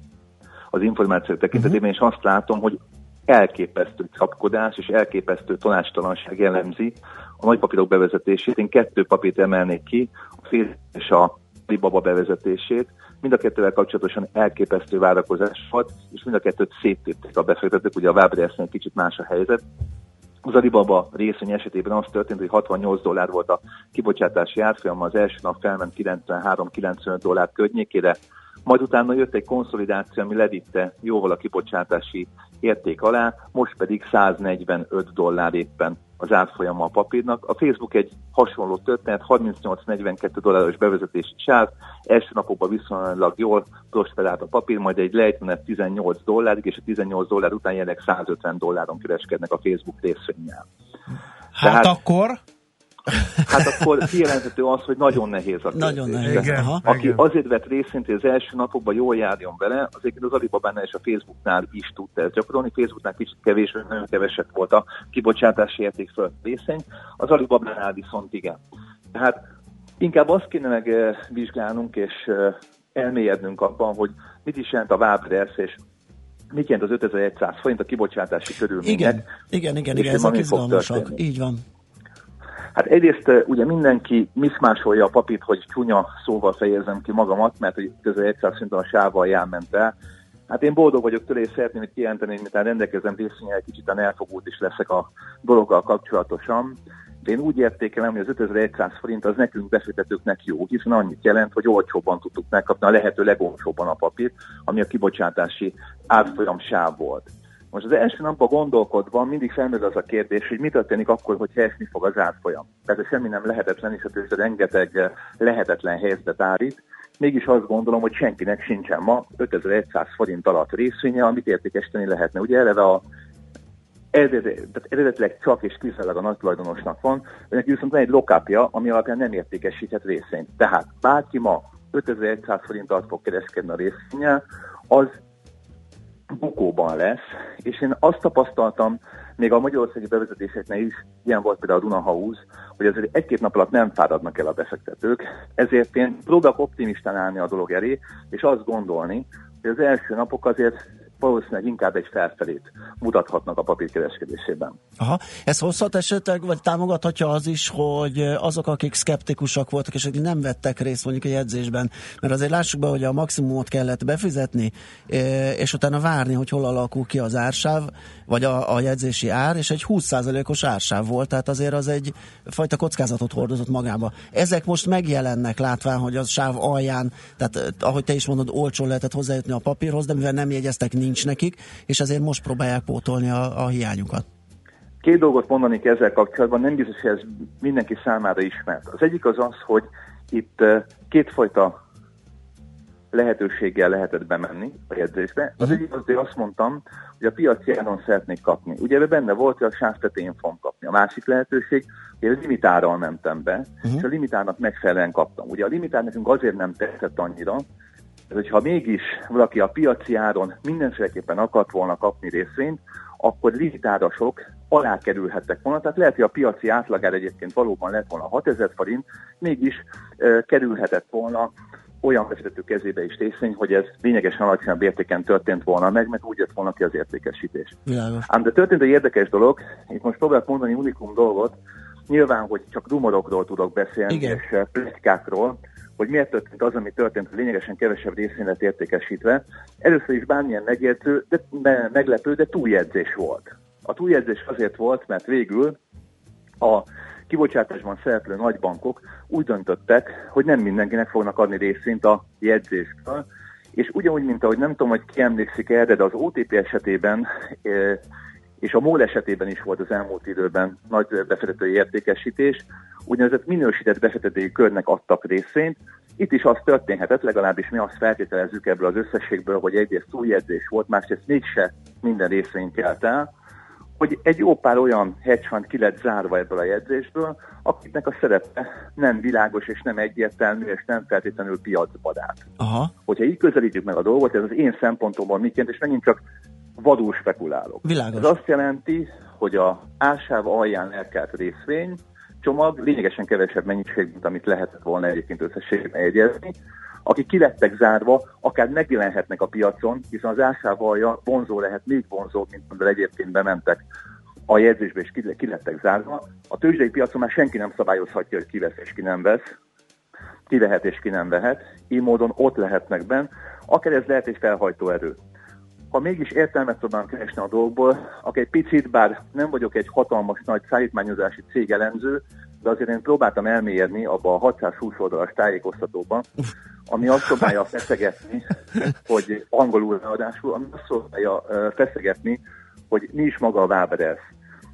az információk tekintetében, és azt látom, hogy elképesztő kapkodás és elképesztő tanástalanság jellemzi a nagypapírok bevezetését. Én kettő papírt emelnék ki, a fél és a Alibaba bevezetését. Mind a kettővel kapcsolatosan elképesztő várakozás volt, és mind a kettőt széttépték a befektetők, ugye a egy kicsit más a helyzet. Az Alibaba részvény esetében az történt, hogy 68 dollár volt a kibocsátási árfolyama, az első nap felment 93-95 dollár környékére, majd utána jött egy konszolidáció, ami levitte jóval a kibocsátási érték alá, most pedig 145 dollár éppen az árfolyama a papírnak. A Facebook egy hasonló történet, 38-42 dolláros bevezetési sáv, első napokban viszonylag jól prosperált a papír, majd egy lejtmenet 18 dollárig, és a 18 dollár után jelenleg 150 dolláron kereskednek a Facebook részvényel. Hát akkor? Hát akkor kijelenthető az, hogy nagyon nehéz a Nagyon nehéz, aha. Aki Igen. azért vett részint, hogy az első napokban jól járjon vele, az egyébként az Alibabánál és a Facebooknál is tudta ezt gyakorolni. Facebooknál kicsit kevés, nagyon keveset volt a kibocsátási érték föl részény, az Alibabánál viszont igen. Tehát inkább azt kéne megvizsgálnunk és eh, elmélyednünk abban, hogy mit is jelent a Waberers, és mit jelent az 5100 forint a kibocsátási körülmények. Igen, igen, igen, igen mi fog izgalmasak. Így van. Hát egyrészt ugye mindenki miszmásolja a papírt, hogy csúnya szóval fejezem ki magamat, mert hogy közel 100 szinten a sávval jelment el. Hát én boldog vagyok tőle, és szeretném itt kijelenteni, hogy miután rendelkezem részvényel, kicsit elfogult is leszek a dologgal kapcsolatosan. De én úgy értékelem, hogy az 5100 forint az nekünk befektetőknek jó, hiszen annyit jelent, hogy olcsóbban tudtuk megkapni a lehető legolcsóbban a papírt, ami a kibocsátási árfolyam sáv volt. Most az első napban gondolkodva mindig felmerül az a kérdés, hogy mi történik akkor, hogy esni fog az árfolyam. Tehát semmi nem lehetetlen, és a tőzsde rengeteg eh, lehetetlen helyzetet állít. Mégis azt gondolom, hogy senkinek sincsen ma 5100 forint alatt részvénye, amit értékesíteni lehetne. Ugye eleve a tehát eredetileg csak és kizárólag a nagy tulajdonosnak van, de neki viszont van egy lokápja, ami alapján nem értékesíthet részvényt. Tehát bárki ma 5100 forint alatt fog kereskedni a részvényel, az bukóban lesz, és én azt tapasztaltam, még a magyarországi bevezetéseknél is, ilyen volt például a Dunahaus, hogy azért egy-két nap alatt nem fáradnak el a befektetők, ezért én próbálok optimistán állni a dolog elé, és azt gondolni, hogy az első napok azért valószínűleg inkább egy felfelét mutathatnak a papírkereskedésében. Aha. Ez hozhat esetleg, vagy támogathatja az is, hogy azok, akik szkeptikusak voltak, és akik nem vettek részt mondjuk a jegyzésben, mert azért lássuk be, hogy a maximumot kellett befizetni, eh, és utána várni, hogy hol alakul ki az ársáv, vagy a, a jegyzési ár, és egy 20%-os ársáv volt, tehát azért az egy fajta kockázatot hordozott magába. Ezek most megjelennek látván, hogy az sáv alján, tehát eh, ahogy te is mondod, olcsó lehetett hozzájutni a papírhoz, de mivel nem jegyeztek, nincs nekik, és azért most próbálják pótolni a, a hiányukat. Két dolgot mondanék ezzel kapcsolatban, nem biztos, hogy ez mindenki számára ismert. Az egyik az az, hogy itt kétfajta lehetőséggel lehetett bemenni a jegyzésbe. Az egyik az, hogy azt mondtam, hogy a piaci áron szeretnék kapni. Ugye ebben benne volt, hogy a sáv tetején fogom kapni. A másik lehetőség, hogy a limitárral mentem be, uh-huh. és a limitárnak megfelelően kaptam. Ugye a limitár nekünk azért nem tetszett annyira, ez, hogyha mégis valaki a piaci áron mindenféleképpen akart volna kapni részvényt, akkor limitárasok alá kerülhettek volna. Tehát lehet, hogy a piaci átlagár egyébként valóban lett volna 6000 forint, mégis e, kerülhetett volna olyan befektető kezébe is részvény, hogy ez lényegesen alacsonyabb értéken történt volna meg, mert úgy jött volna ki az értékesítés. Világos. Ám de történt egy érdekes dolog, itt most próbálok mondani unikum dolgot, nyilván, hogy csak rumorokról tudok beszélni, Igen. és pletykákról, hogy miért történt az, ami történt, hogy lényegesen kevesebb részvény lett értékesítve. Először is bármilyen megértő, de, de meglepő, de túljegyzés volt. A túljegyzés azért volt, mert végül a kibocsátásban szereplő nagybankok úgy döntöttek, hogy nem mindenkinek fognak adni részvényt a jegyzésből, és ugyanúgy, mint ahogy nem tudom, hogy ki emlékszik erre, de az OTP esetében eh, és a MOL esetében is volt az elmúlt időben nagy befektetői értékesítés, úgynevezett minősített befektetői körnek adtak részvényt. Itt is az történhetett, legalábbis mi azt feltételezzük ebből az összességből, hogy egyrészt túljegyzés volt, másrészt mégse minden részvényt kelt el, hogy egy jó pár olyan hedge fund ki lett zárva ebből a jegyzésből, akiknek a szerepe nem világos és nem egyértelmű, és nem feltétlenül piacbadát. Aha. Hogyha így közelítjük meg a dolgot, ez az én szempontomból jelent, és megint csak vadul spekulálok. Világos. Ez azt jelenti, hogy a ársáv alján elkelt részvény csomag lényegesen kevesebb mennyiség, mint amit lehetett volna egyébként összességében jegyezni. Akik ki lettek zárva, akár megjelenhetnek a piacon, hiszen az ársáv alja vonzó lehet, még vonzóbb, mint amivel egyébként bementek a jegyzésbe, és ki, ki lettek zárva. A tőzsdei piacon már senki nem szabályozhatja, hogy ki vesz és ki nem vesz ki vehet és ki nem vehet, így módon ott lehetnek benn, akár ez lehet egy felhajtó erő. Ha mégis értelmet tudnám keresni a dolgból, akkor egy picit, bár nem vagyok egy hatalmas nagy szállítmányozási cég elemző, de azért én próbáltam elmérni abba a 620 oldalas tájékoztatóban, ami azt próbálja feszegetni, hogy angolul ráadásul, ami azt próbálja feszegetni, hogy mi is maga a Waberers.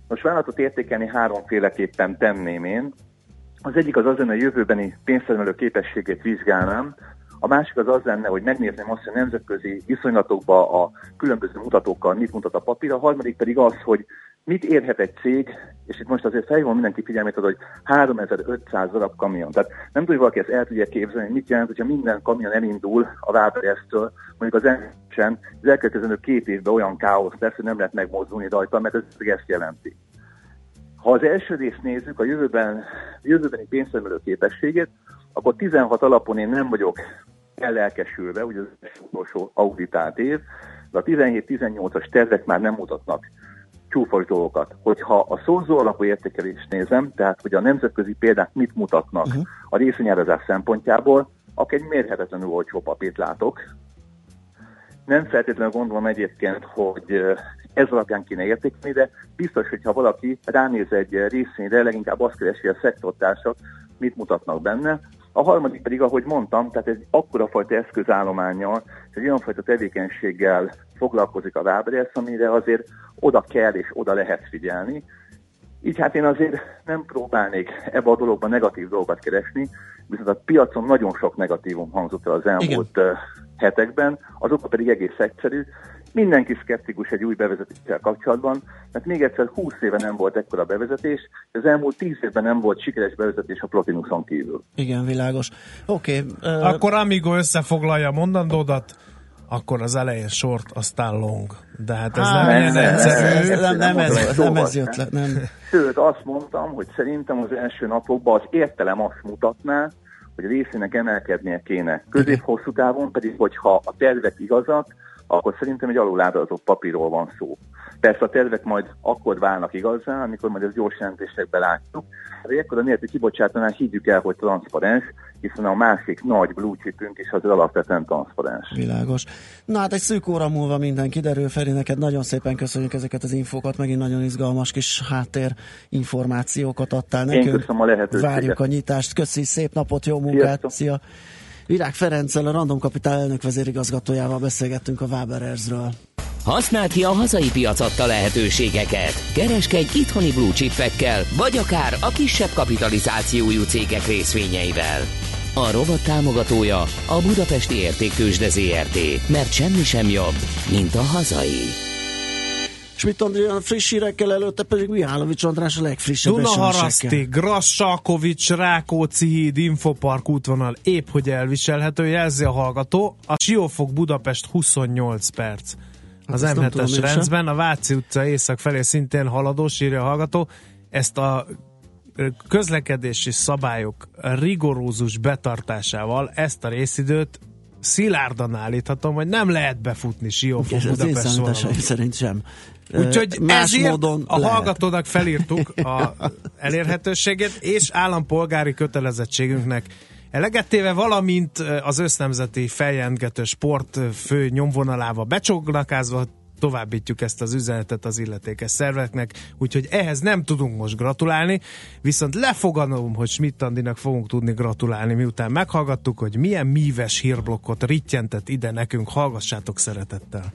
Most vállalatot értékelni háromféleképpen tenném én. Az egyik az az hogy a jövőbeni pénztermelő képességét vizsgálnám, a másik az az lenne, hogy megnézném azt, hogy a nemzetközi viszonylatokban a különböző mutatókkal mit mutat a papír, a harmadik pedig az, hogy mit érhet egy cég, és itt most azért felhívom mindenki figyelmét oda, hogy 3500 darab kamion. Tehát nem tudja valaki ezt el tudja képzelni, mit jelent, hogyha minden kamion elindul a Waberers-től, mondjuk az encsen, az elkövetkező két évben olyan káosz lesz, hogy nem lehet megmozdulni rajta, mert ez ezt jelenti. Ha az első részt nézzük, a jövőben, jövőbeni pénztermelő képességét, akkor 16 alapon én nem vagyok ellelkesülve, ugye az utolsó auditált év, de a 17-18-as tervek már nem mutatnak csúfos dolgokat. Hogyha a szorzó alapú értékelést nézem, tehát hogy a nemzetközi példák mit mutatnak uh-huh. a részvényárazás szempontjából, akkor egy mérhetetlenül olcsó papírt látok. Nem feltétlenül gondolom egyébként, hogy ez alapján kéne értékelni, de biztos, hogyha valaki ránéz egy részvényre, leginkább azt keresi a szektortársak, mit mutatnak benne. A harmadik pedig, ahogy mondtam, tehát egy akkora fajta eszközállományjal, és egy olyan fajta tevékenységgel foglalkozik a Waberers, amire azért oda kell és oda lehet figyelni. Így hát én azért nem próbálnék ebbe a dologban negatív dolgokat keresni, viszont a piacon nagyon sok negatívum hangzott el az elmúlt Igen. hetekben, az oka pedig egész egyszerű. Mindenki szkeptikus egy új bevezetéssel kapcsolatban, mert még egyszer 20 éve nem volt ekkora bevezetés, és az elmúlt 10 évben nem volt sikeres bevezetés a Plotinuson kívül. Igen, világos. Oké. Okay, uh... Akkor Amigo összefoglalja a mondandódat, akkor az elején short, aztán long. De hát ez Á, nem nem, ilyen nem, egyszerű. nem, nem, nem, ez, Szóval, nem ez jött le. Nem. Sőt, azt mondtam, hogy szerintem az első napokban az értelem azt mutatná, hogy a részének emelkednie kéne. Közép-hosszú távon pedig, hogyha a tervek igazak, akkor szerintem egy alulárazott papírról van szó. Persze a tervek majd akkor válnak igazán, amikor majd az gyors jelentésekben látjuk, ekkor a nélkül kibocsátanál higgyük el, hogy transzparens, hiszen a másik nagy blue chipünk is az alapvetően transzparens. Világos. Na hát egy szűk óra múlva minden kiderül, Feri, neked nagyon szépen köszönjük ezeket az infókat, megint nagyon izgalmas kis háttér információkat adtál nekünk. Én köszönöm a lehetőséget. Várjuk a nyitást. Köszi, szép napot, jó munkát. Sziasztok. Szia. Virág Ferenccel, a Random Capital elnök vezérigazgatójával beszélgettünk a Waberersről. Használd ki a hazai piac adta lehetőségeket. Kereskedj itthoni blue chipekkel, vagy akár a kisebb kapitalizációjú cégek részvényeivel. A rovat támogatója a Budapesti Értéktősde ZRT, mert semmi sem jobb, mint a hazai. Schmidt Andrea friss hírekkel előtte pedig Mihálovics András a legfrissebb Dunaharaszti, eseményekkel. Grassalkovics, Rákóczi híd, Infopark útvonal épp hogy elviselhető, jelzi a hallgató. A Siófok Budapest 28 perc. Az Hát nem tudom M7-es én sem. rendben, a Váci utca észak felé szintén haladós, írja a hallgató. Ezt a közlekedési szabályok rigorózus betartásával ezt a részidőt szilárdan állíthatom, hogy nem lehet befutni Siófok Ez az én Budapest szerint sem. Úgyhogy Más ezért módon a lehet. hallgatónak felírtuk a elérhetőséget, és állampolgári kötelezettségünknek eleget téve, valamint az össznemzeti feljelentgető sport fő nyomvonalába becsóglakázva továbbítjuk ezt az üzenetet az illetékes szerveknek, úgyhogy ehhez nem tudunk most gratulálni, viszont lefogadom, hogy Schmidt Andinak fogunk tudni gratulálni, miután meghallgattuk, hogy milyen míves hírblokkot rittyentett ide nekünk, hallgassátok szeretettel.